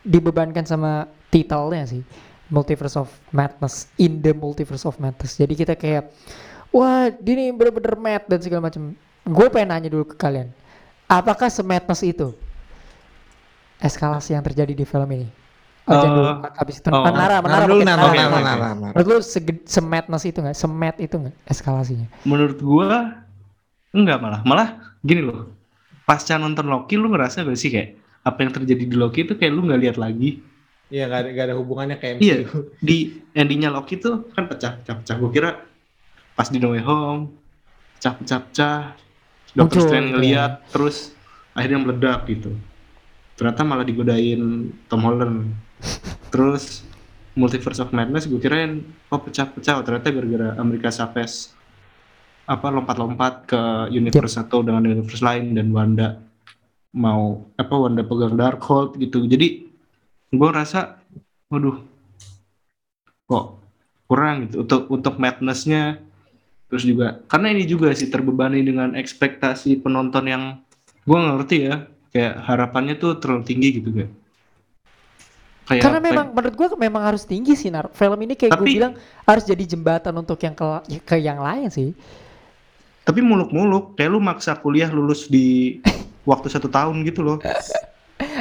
dibebankan sama titelnya sih. Multiverse of Madness in the Multiverse of Madness. Jadi kita kayak wah ini bener-bener mad dan segala macam. Gue pengen nanya dulu ke kalian. Apakah se-madness itu eskalasi yang terjadi di film ini? Oh, jangan Eh, dulu. Abis itu oh, Menara, Menara, Nar dulu, mungkin nar, Menara, nar, Menara. nar, nar, nar. Menurut lu sege- se-madness itu nggak? Se-mad itu nggak eskalasinya? Menurut gua enggak malah. Malah gini loh. Pasca nonton Loki lu ngerasa gak sih kayak apa yang terjadi di Loki itu kayak lu nggak lihat lagi. Iya nggak ada nggak ada hubungannya kayak Iya. MCU. Di endingnya Loki tuh kan pecah-pecah. Gua kira pas di No Way Home pecah-pecah-pecah. Dokter Muncul Strange gitu ngeliat terus akhirnya meledak gitu. Ternyata malah digodain Tom Holland. Terus Multiverse of Madness gue kirain oh pecah-pecah Oh, ternyata gara-gara Amerika Chavez apa lompat-lompat ke universe satu dengan universe lain dan Wanda mau apa Wanda pegang Darkhold gitu jadi gue rasa waduh kok kurang gitu untuk untuk madnessnya terus juga karena ini juga sih terbebani dengan ekspektasi penonton yang gue ngerti ya kayak harapannya tuh terlalu tinggi gitu kan kayak Karena apa- memang menurut gua memang harus tinggi sih Nar. Film ini kayak gue bilang harus jadi jembatan untuk yang ke, ke yang lain sih. tapi muluk-muluk kayak lu maksa kuliah lulus di waktu satu tahun gitu loh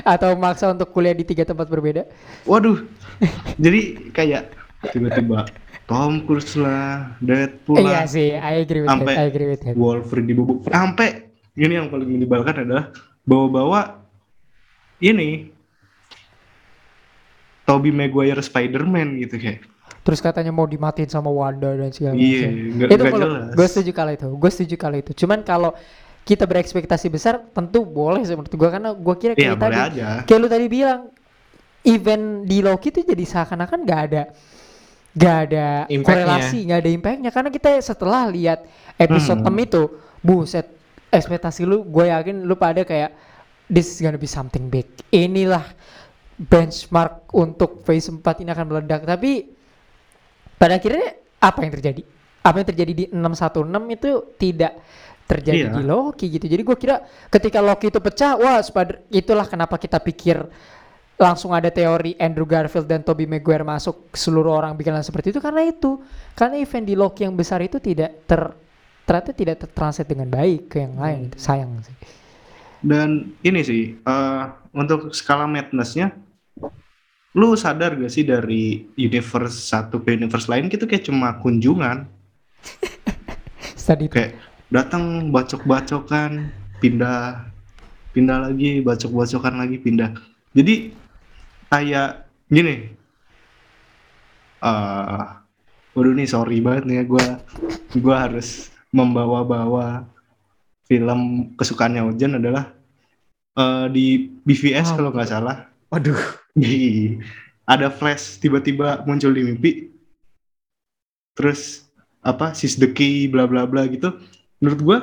Atau maksa untuk kuliah di tiga tempat berbeda. waduh jadi kayak tiba-tiba Tom Cruise lah Deadpool Iya lah sih, I agree with Sampai- that. I agree with. Wolverine dibubuk sampai ini yang paling menyebalkan adalah bawa-bawa ini Tobey Maguire Spider-Man gitu kayak Terus katanya mau dimatiin sama Wanda dan segala iya macam. nggak itu nggak kalau jelas gue setuju kalau itu gue setuju kalau itu cuman kalau kita berekspektasi besar tentu boleh sih menurut gue karena gue kira iya kayak tadi boleh aja kayak lu tadi bilang event di Loki itu jadi seakan-akan nggak ada nggak ada Impact-nya. korelasi nggak ada impactnya karena kita setelah lihat episode Hmm. 6 itu buset ekspektasi lu gue yakin lu pada kayak this is gonna be something big inilah benchmark untuk phase 4 ini akan meledak tapi pada akhirnya apa yang terjadi apa yang terjadi di 616 itu tidak terjadi Iya. di Loki gitu jadi gue kira ketika Loki itu pecah wah Spider itulah kenapa kita pikir langsung ada teori Andrew Garfield dan Tobey Maguire masuk seluruh orang bikin seperti itu karena itu. Karena event di Loki yang besar itu tidak ter ternyata tidak tertranslate dengan baik ke yang lain itu sayang sih. Dan ini sih eh, untuk skala madness-nya lu sadar gak sih dari universe satu ke universe lain gitu kayak cuma kunjungan? Kayak datang bacok-bacokan pindah pindah lagi bacok-bacokan lagi pindah. Jadi kayak gini. Eh waduh nih sorry banget nih ya gue harus membawa-bawa film kesukaannya Ojan adalah eh, di BVS Oh. kalau nggak salah. Waduh. di ada flash tiba-tiba muncul di mimpi. Terus apa sis the key bla bla bla gitu. Menurut gua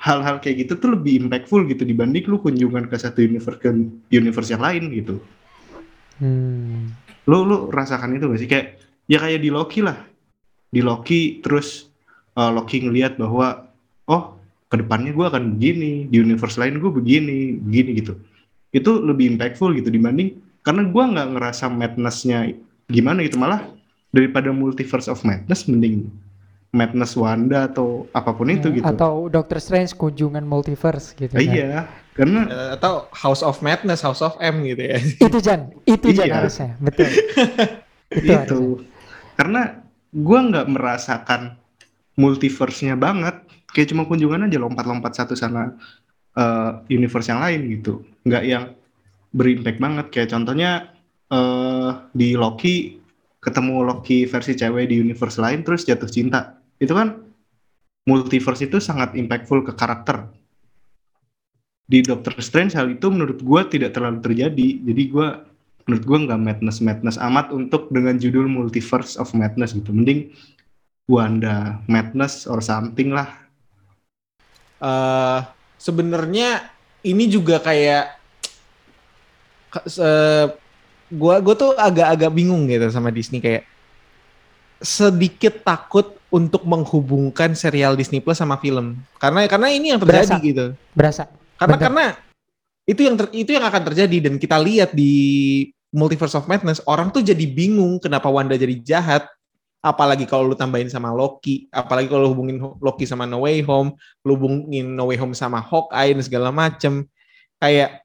hal-hal kayak gitu tuh lebih impactful gitu dibanding lu kunjungan ke satu universe ke universe yang lain gitu hmm. lu lu rasakan itu gak sih? Kayak ya kayak di Loki lah. Di Loki terus uh, Loki ngelihat bahwa oh ke depannya gua akan begini di universe lain gue begini begini gitu. Itu lebih impactful gitu dibanding karena gua nggak ngerasa madness-nya gimana gitu. Malah daripada multiverse of madness mending madness Wanda atau apa pun itu Ya, gitu. atau Doctor Strange kunjungan multiverse gitu Ah, kan. iya karena Eh, atau House of Madness, House of M gitu ya. itu Jan. Itu Jan Iya. harusnya. Betul. Itu itu. harusnya. karena gua nggak merasakan multiverse-nya banget. Kayak cuma kunjungan aja lompat-lompat satu sana eh, universe yang lain gitu. Nggak yang berimpact banget. Kayak contohnya eh di Loki ketemu Loki versi cewek di universe lain terus jatuh cinta. Itu kan multiverse itu sangat impactful ke karakter di Doctor Strange hal itu menurut gua tidak terlalu terjadi. Jadi gua menurut gua nggak madness madness amat untuk dengan judul multiverse of madness gitu. Mending Wanda madness or something lah. Eh sebenarnya ini juga kayak ke- se- gua gua tuh agak-agak bingung gitu sama Disney. Kayak sedikit takut untuk menghubungkan serial Disney Plus sama film. Karena karena ini yang terjadi Berasa. gitu. Berasa karena Bener. karena itu yang ter- itu yang akan terjadi dan kita lihat di Multiverse of Madness orang tuh jadi bingung kenapa Wanda jadi jahat apalagi kalau lu tambahin sama Loki apalagi kalau lu hubungin Loki sama No Way Home lu hubungin No Way Home sama Hawkeye dan segala macem kayak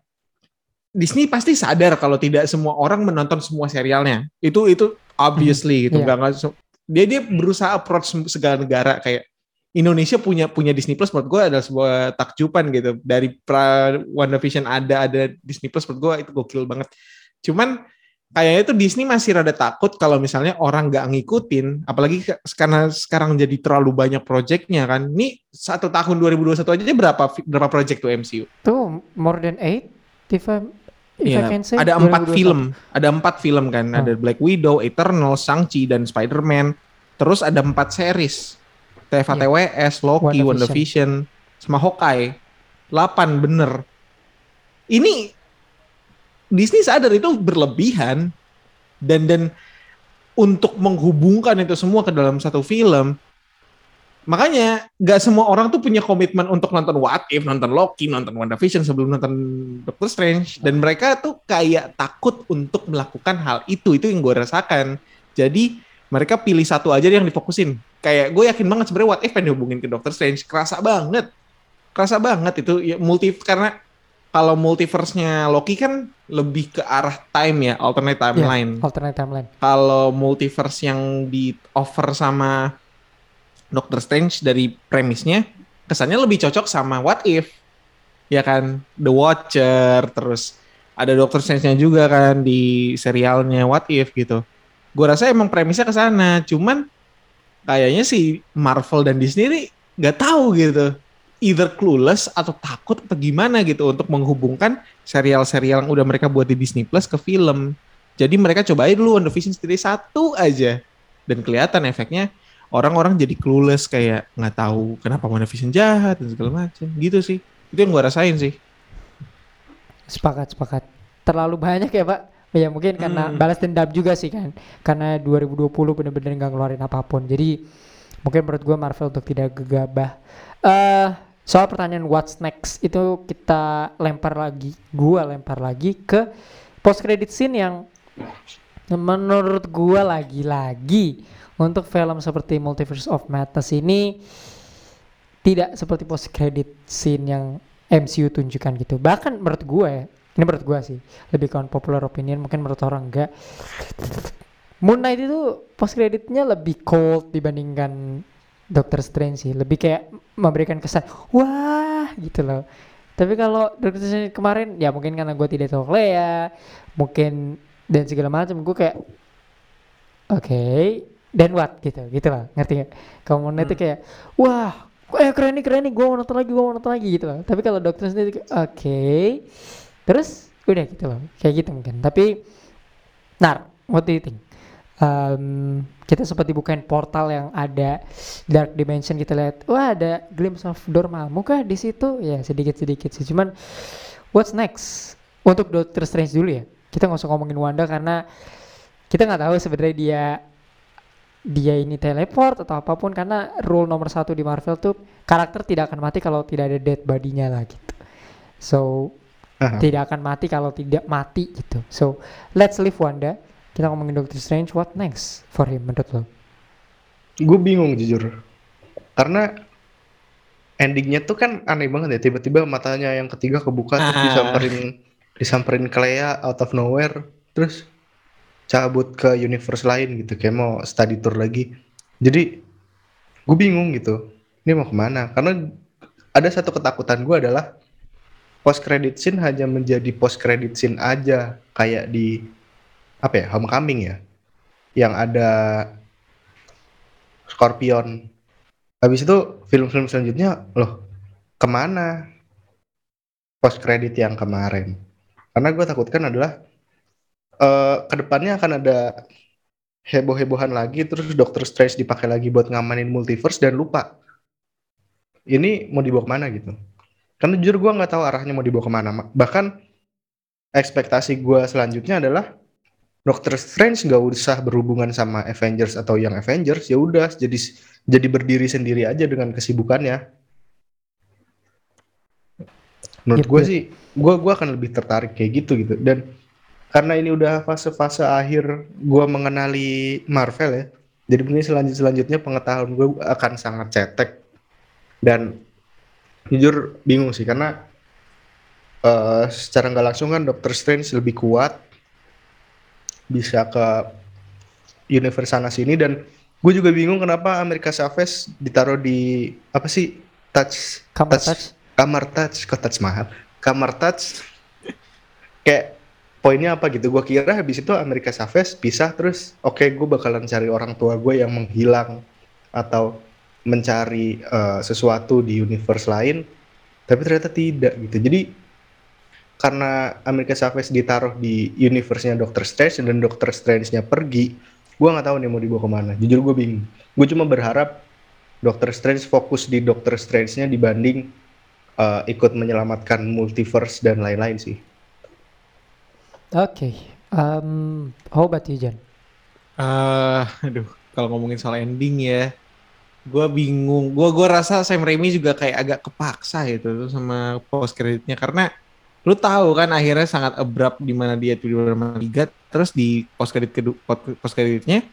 Disney pasti sadar kalau tidak semua orang menonton semua serialnya itu itu obviously gitu iya. nggak nggak se- dia dia berusaha approach segala negara kayak Indonesia punya punya Disney Plus menurut gue adalah sebuah takjuban gitu dari pra WandaVision ada ada Disney Plus menurut gue itu gokil banget cuman kayaknya itu Disney masih rada takut kalau misalnya orang nggak ngikutin apalagi karena sekarang jadi terlalu banyak projectnya kan ini satu tahun 2021 aja berapa berapa project tuh MCU tuh more than eight if I, if I Iya, can say ada empat 2021. film, ada empat film kan, Hmm. ada Black Widow, Eternal, Shang-Chi dan Spider-Man. Terus ada empat series, TVA Iya. TWS, Loki, WandaVision. Sama Hawkeye. 8 bener. Ini Disney sadar itu berlebihan dan dan untuk menghubungkan itu semua ke dalam satu film makanya nggak semua orang tuh punya komitmen untuk nonton What If, nonton Loki, nonton WandaVision sebelum nonton Doctor Strange dan mereka tuh kayak takut untuk melakukan hal itu. Itu yang gue rasakan. Jadi mereka pilih satu aja yang difokusin. Kayak gue yakin banget sebenarnya What If pengen dihubungin ke Doctor Strange. Kerasa banget. Kerasa banget itu ya, multi karena kalau multiverse-nya Loki kan lebih ke arah time ya, alternate timeline. alternate timeline. Kalau multiverse yang di offer sama Doctor Strange dari premisnya kesannya lebih cocok sama What If. Ya kan, The Watcher, terus ada Doctor Strange-nya juga kan di serialnya What If gitu. Gue rasa emang premisnya ke sana, cuman kayaknya si Marvel dan Disney ini nggak tahu gitu either clueless atau takut atau gimana gitu untuk menghubungkan serial-serial yang udah mereka buat di Disney Plus ke film. Jadi mereka cobain dulu WandaVision sendiri satu aja. Dan kelihatan efeknya orang-orang jadi clueless kayak nggak tahu kenapa WandaVision jahat dan segala macam. Gitu sih. Itu yang gua rasain sih. Sepakat, sepakat. Terlalu banyak ya, Pak. Ya mungkin karena Hmm. balas dendam juga sih kan. Karena 2020 bener-bener nggak ngeluarin apa pun. Jadi mungkin menurut gua Marvel untuk tidak gegabah. Eh soal pertanyaan what's next itu kita lempar lagi, gua lempar lagi ke post credit scene yang menurut gua lagi-lagi untuk film seperti Multiverse of Madness ini tidak seperti post credit scene yang MCU tunjukkan gitu. Bahkan menurut gue ya, ini menurut gue sih, lebih ke popular opinion, mungkin menurut orang enggak. Moon Knight itu post creditnya lebih cold dibandingkan Doctor Strange sih, lebih kayak memberikan kesan wah gitu loh. Tapi kalau Doctor Strange kemarin ya mungkin karena gue tidak tahu Clea, mungkin dan segala macam gue kayak oke dan what gitu gitu lah ngerti? Kalau Moon Knight itu kayak wah eh keren nih keren nih gue mau nonton lagi gue mau nonton lagi gitu loh tapi kalau sendiri kayak, oke terus udah gitu loh kayak gitu mungkin. Tapi Nar what do you think? Um, kita sempat dibukain portal yang ada dark dimension kita lihat wah ada glimpse of Dormammu kah di situ? Ya sedikit sedikit sih. Cuman what's next? Untuk Doctor Strange dulu ya. Kita nggak usah ngomongin Wanda karena kita nggak tahu sebenarnya dia dia ini teleport atau apa pun. Karena rule nomor satu di Marvel tuh karakter tidak akan mati kalau tidak ada dead body-nya lah gitu. So Tidak akan mati kalau tidak mati gitu. So let's leave Wanda. Kita ngomongin Doctor Strange. What next for him menurut lo? gue bingung jujur karena endingnya tuh kan aneh banget ya tiba-tiba matanya yang ketiga kebuka terus Ah. disamperin disamperin Clea out of nowhere terus cabut ke universe lain gitu kayak mau study tour lagi jadi gue bingung gitu ini mau ke mana karena ada satu ketakutan gue adalah post credit scene hanya menjadi post credit scene aja kayak di apa ya Homecoming ya yang ada Scorpion. Habis itu film-film selanjutnya loh ke mana post credit yang kemarin? Karena gue takutkan adalah eh ke depannya akan ada heboh-hebohan lagi terus Doctor Strange dipakai lagi buat ngamanin multiverse dan lupa ini mau dibawa ke mana gitu. Karena jujur gue nggak tahu arahnya mau dibawa ke mana. Ma- Bahkan ekspektasi gue selanjutnya adalah Doctor Strange nggak usah berhubungan sama Avengers atau yang Avengers ya udah jadi jadi berdiri sendiri aja dengan kesibukannya. Menurut Yep, gue yep. sih, gue gua akan lebih tertarik kayak gitu gitu dan karena ini udah fase-fase akhir gue mengenali Marvel ya, jadi mungkin selanjut selanjutnya pengetahuan gue akan sangat cetek dan jujur bingung sih karena eh, secara nggak langsung kan Doctor Strange lebih kuat bisa ke universe sana sini dan gue juga bingung kenapa Amerika Chavez ditaruh di apa sih touch Kamar touch. kamar touch kok touch mahal kamar touch kayak poinnya apa gitu gue kira habis itu Amerika Chavez pisah terus oke gue bakalan cari orang tua gue yang menghilang atau mencari eh, sesuatu di universe lain tapi ternyata tidak gitu jadi karena Amerika Chavez ditaruh di universe-nya Doctor Strange dan Doctor Strange-nya pergi gue nggak tahu nih mau dibawa ke mana jujur gue bingung gue cuma berharap Doctor Strange fokus di Doctor Strange-nya dibanding eh, ikut menyelamatkan multiverse dan lain-lain sih Oke. Um, how about you, Jan? Eh, aduh, kalau ngomongin soal ending ya, gue bingung gue gue rasa Sam Raimi juga kayak agak kepaksa gitu tuh sama post creditnya karena lu tahu kan akhirnya sangat abrupt di mana dia tiba-tiba meligat terus di post credit kedua post creditnya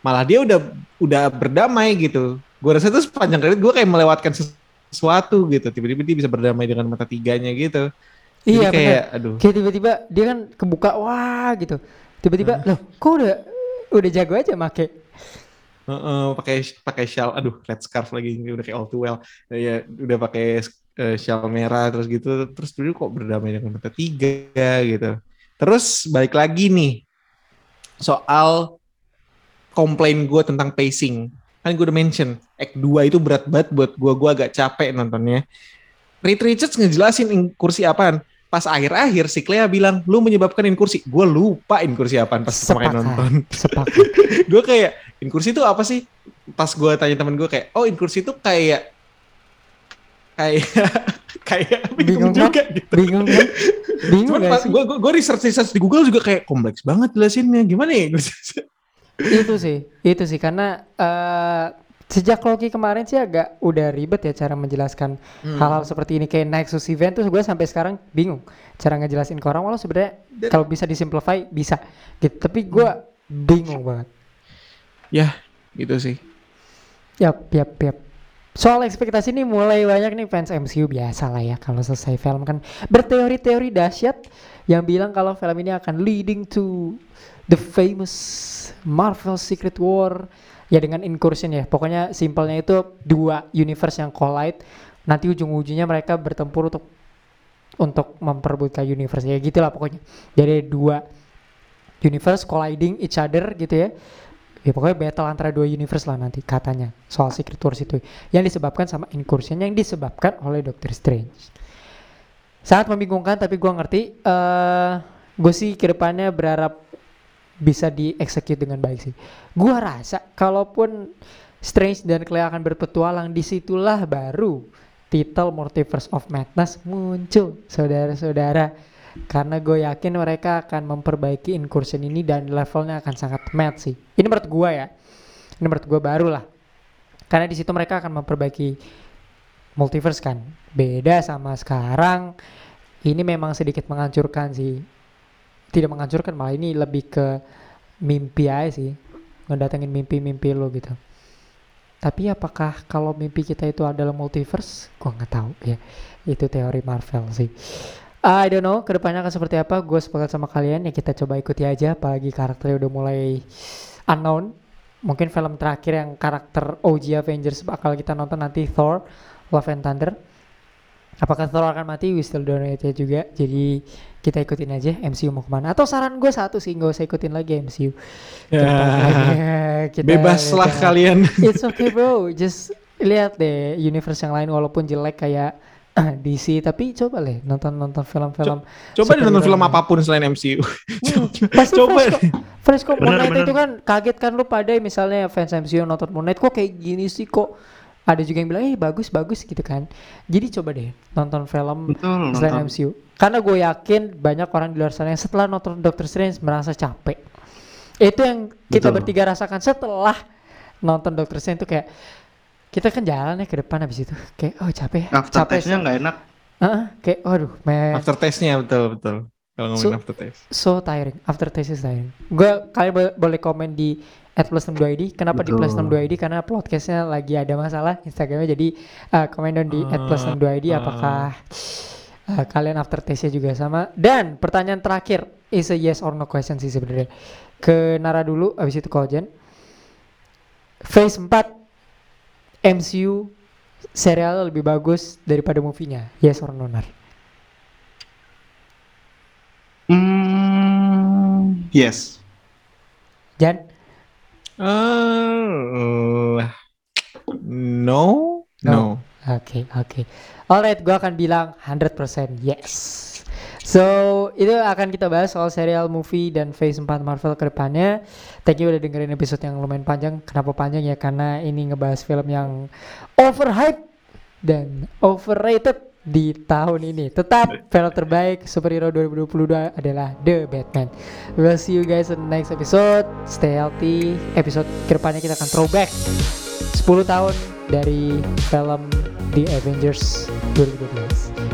malah dia udah udah berdamai gitu gue rasa tuh sepanjang kredit gue kayak melewatkan sesuatu gitu tiba-tiba dia bisa berdamai dengan mata tiganya gitu Jadi Iya kayak benar. aduh Kayak tiba-tiba dia kan kebuka wah gitu. Tiba-tiba loh kok udah udah jago aja make. Pakai pakai shawl aduh red scarf lagi udah kayak all too well. Ya udah pakai eh, shawl merah terus gitu terus dulu kok berdamai dengan mata tiga gitu. Terus balik lagi nih soal komplain gue tentang pacing. Kan gue udah mention act 2 itu berat banget buat gue gue agak capek nontonnya. Reed Richards ngejelasin inkursi apaan? Pas akhir-akhir si Clea bilang lu menyebabkan inkursi. Gue lupa inkursi apaan pas kemarin nonton. Gue kayak inkursi itu apa sih? Pas gue tanya temen gue kayak oh inkursi itu kayak kayak kayak bingung, Bingung kan? juga gitu. Bingung kan? Bingung cuman pas gue gue research research di Google juga kayak kompleks banget jelasinnya gimana ya? Itu sih, itu sih. Karena eh, sejak Loki kemarin sih agak udah ribet ya cara menjelaskan Hmm. hal-hal seperti ini. Kayak Nexus event tuh gue sampai sekarang bingung cara ngejelasin ke orang. Walau sebenarnya kalau bisa disimplify bisa. Gitu. Tapi gue bingung banget gitu sih. Yap yap yap. Soal ekspektasi ini mulai banyak nih fans MCU biasa lah ya kalau selesai film kan. Berteori-teori dahsyat yang bilang kalau film ini akan leading to the famous Marvel Secret War. Ya dengan incursion ya. Pokoknya simpelnya itu dua universe yang collide. Nanti ujung-ujungnya mereka bertempur untuk untuk memperebutkan universe. Ya gitulah pokoknya. Jadi dua universe colliding each other gitu ya ya pokoknya battle antara dua universe lah nanti katanya soal Secret Wars itu yang disebabkan sama incursion yang disebabkan oleh Doctor Strange. Sangat membingungkan tapi gua ngerti eh gue sih ke depannya berharap bisa dieksekut dengan baik sih. Gua rasa kalaupun Strange dan Clea akan berpetualang di situlah baru title Multiverse of Madness muncul saudara-saudara karena gue yakin mereka akan memperbaiki incursion ini dan levelnya akan sangat mad sih. Ini menurut gue ya. Ini menurut gue baru lah. Karena di situ mereka akan memperbaiki multiverse kan. Beda sama sekarang. Ini memang sedikit menghancurkan sih. Tidak menghancurkan malah ini lebih ke mimpi aja sih. Ngedatengin mimpi-mimpi lo gitu. Tapi apakah kalau mimpi kita itu adalah multiverse? Gua nggak tahu ya. Itu teori Marvel sih I don't know ke depannya akan seperti apa gue sepakat sama kalian ya kita coba ikuti aja apalagi karakternya udah mulai unknown. Mungkin film terakhir yang karakter OG Avengers bakal kita nonton nanti Thor Love and Thunder. Apakah Thor akan mati? We still don't know it juga jadi kita ikutin aja MCU mau ke mana. Atau saran gue satu sih nggak usah ikutin lagi MCU ya, Kita- bebaslah kita- kalian. It's okay bro, just lihat deh universe yang lain walaupun jelek kayak DC tapi coba deh nonton nonton film-film coba deh nonton film apa pun selain MCU Hmm, pasti coba fresh kok. Moon Knight itu kan kaget kan lu pada misalnya fans MCU nonton Moon Knight kok kayak gini sih? Kok ada juga yang bilang eh bagus bagus gitu kan. Jadi coba deh nonton film Betul, selain nonton. MCU karena gue yakin banyak orang di luar sana yang setelah nonton Doctor Strange merasa capek. Itu yang kita Betul. bertiga rasakan setelah nonton Doctor Strange itu kayak kita kan jalan ya ke depan habis itu. Kayak oh capek ya. After capek taste-nya nggak enak. Heeh, kayak waduh man after taste-nya betul betul. Kalau ngomongin So- after taste. so tiring. After taste is tiring. Gue kalian bo- boleh komen di at plus 62 id kenapa di plus Betul. 62 id karena podcastnya lagi ada masalah instagramnya. Jadi uh, komen dong di at plus 62 id Ah. apakah uh, kalian after taste nya juga sama. Dan pertanyaan terakhir. Is a yes or no question sih sebenarnya. Ke Nara dulu abis itu Kojen phase 4 MCU serial lebih bagus daripada movie-nya yes or no Nar Hmm, yes. Jan Eh, no no Oke, oke. Alright, gua akan bilang 100% yes. So, itu akan kita bahas soal serial movie dan Phase 4 Marvel ke depannya. Thank you udah dengerin episode yang lumayan panjang. Kenapa panjang ya? Karena ini ngebahas film yang overhype dan overrated di tahun ini. Tetap film terbaik superhero 2022 adalah The Batman. We'll see you guys in the next episode. Stay healthy. Episode ke depannya kita akan throwback 10 tahun dari film The Avengers 2012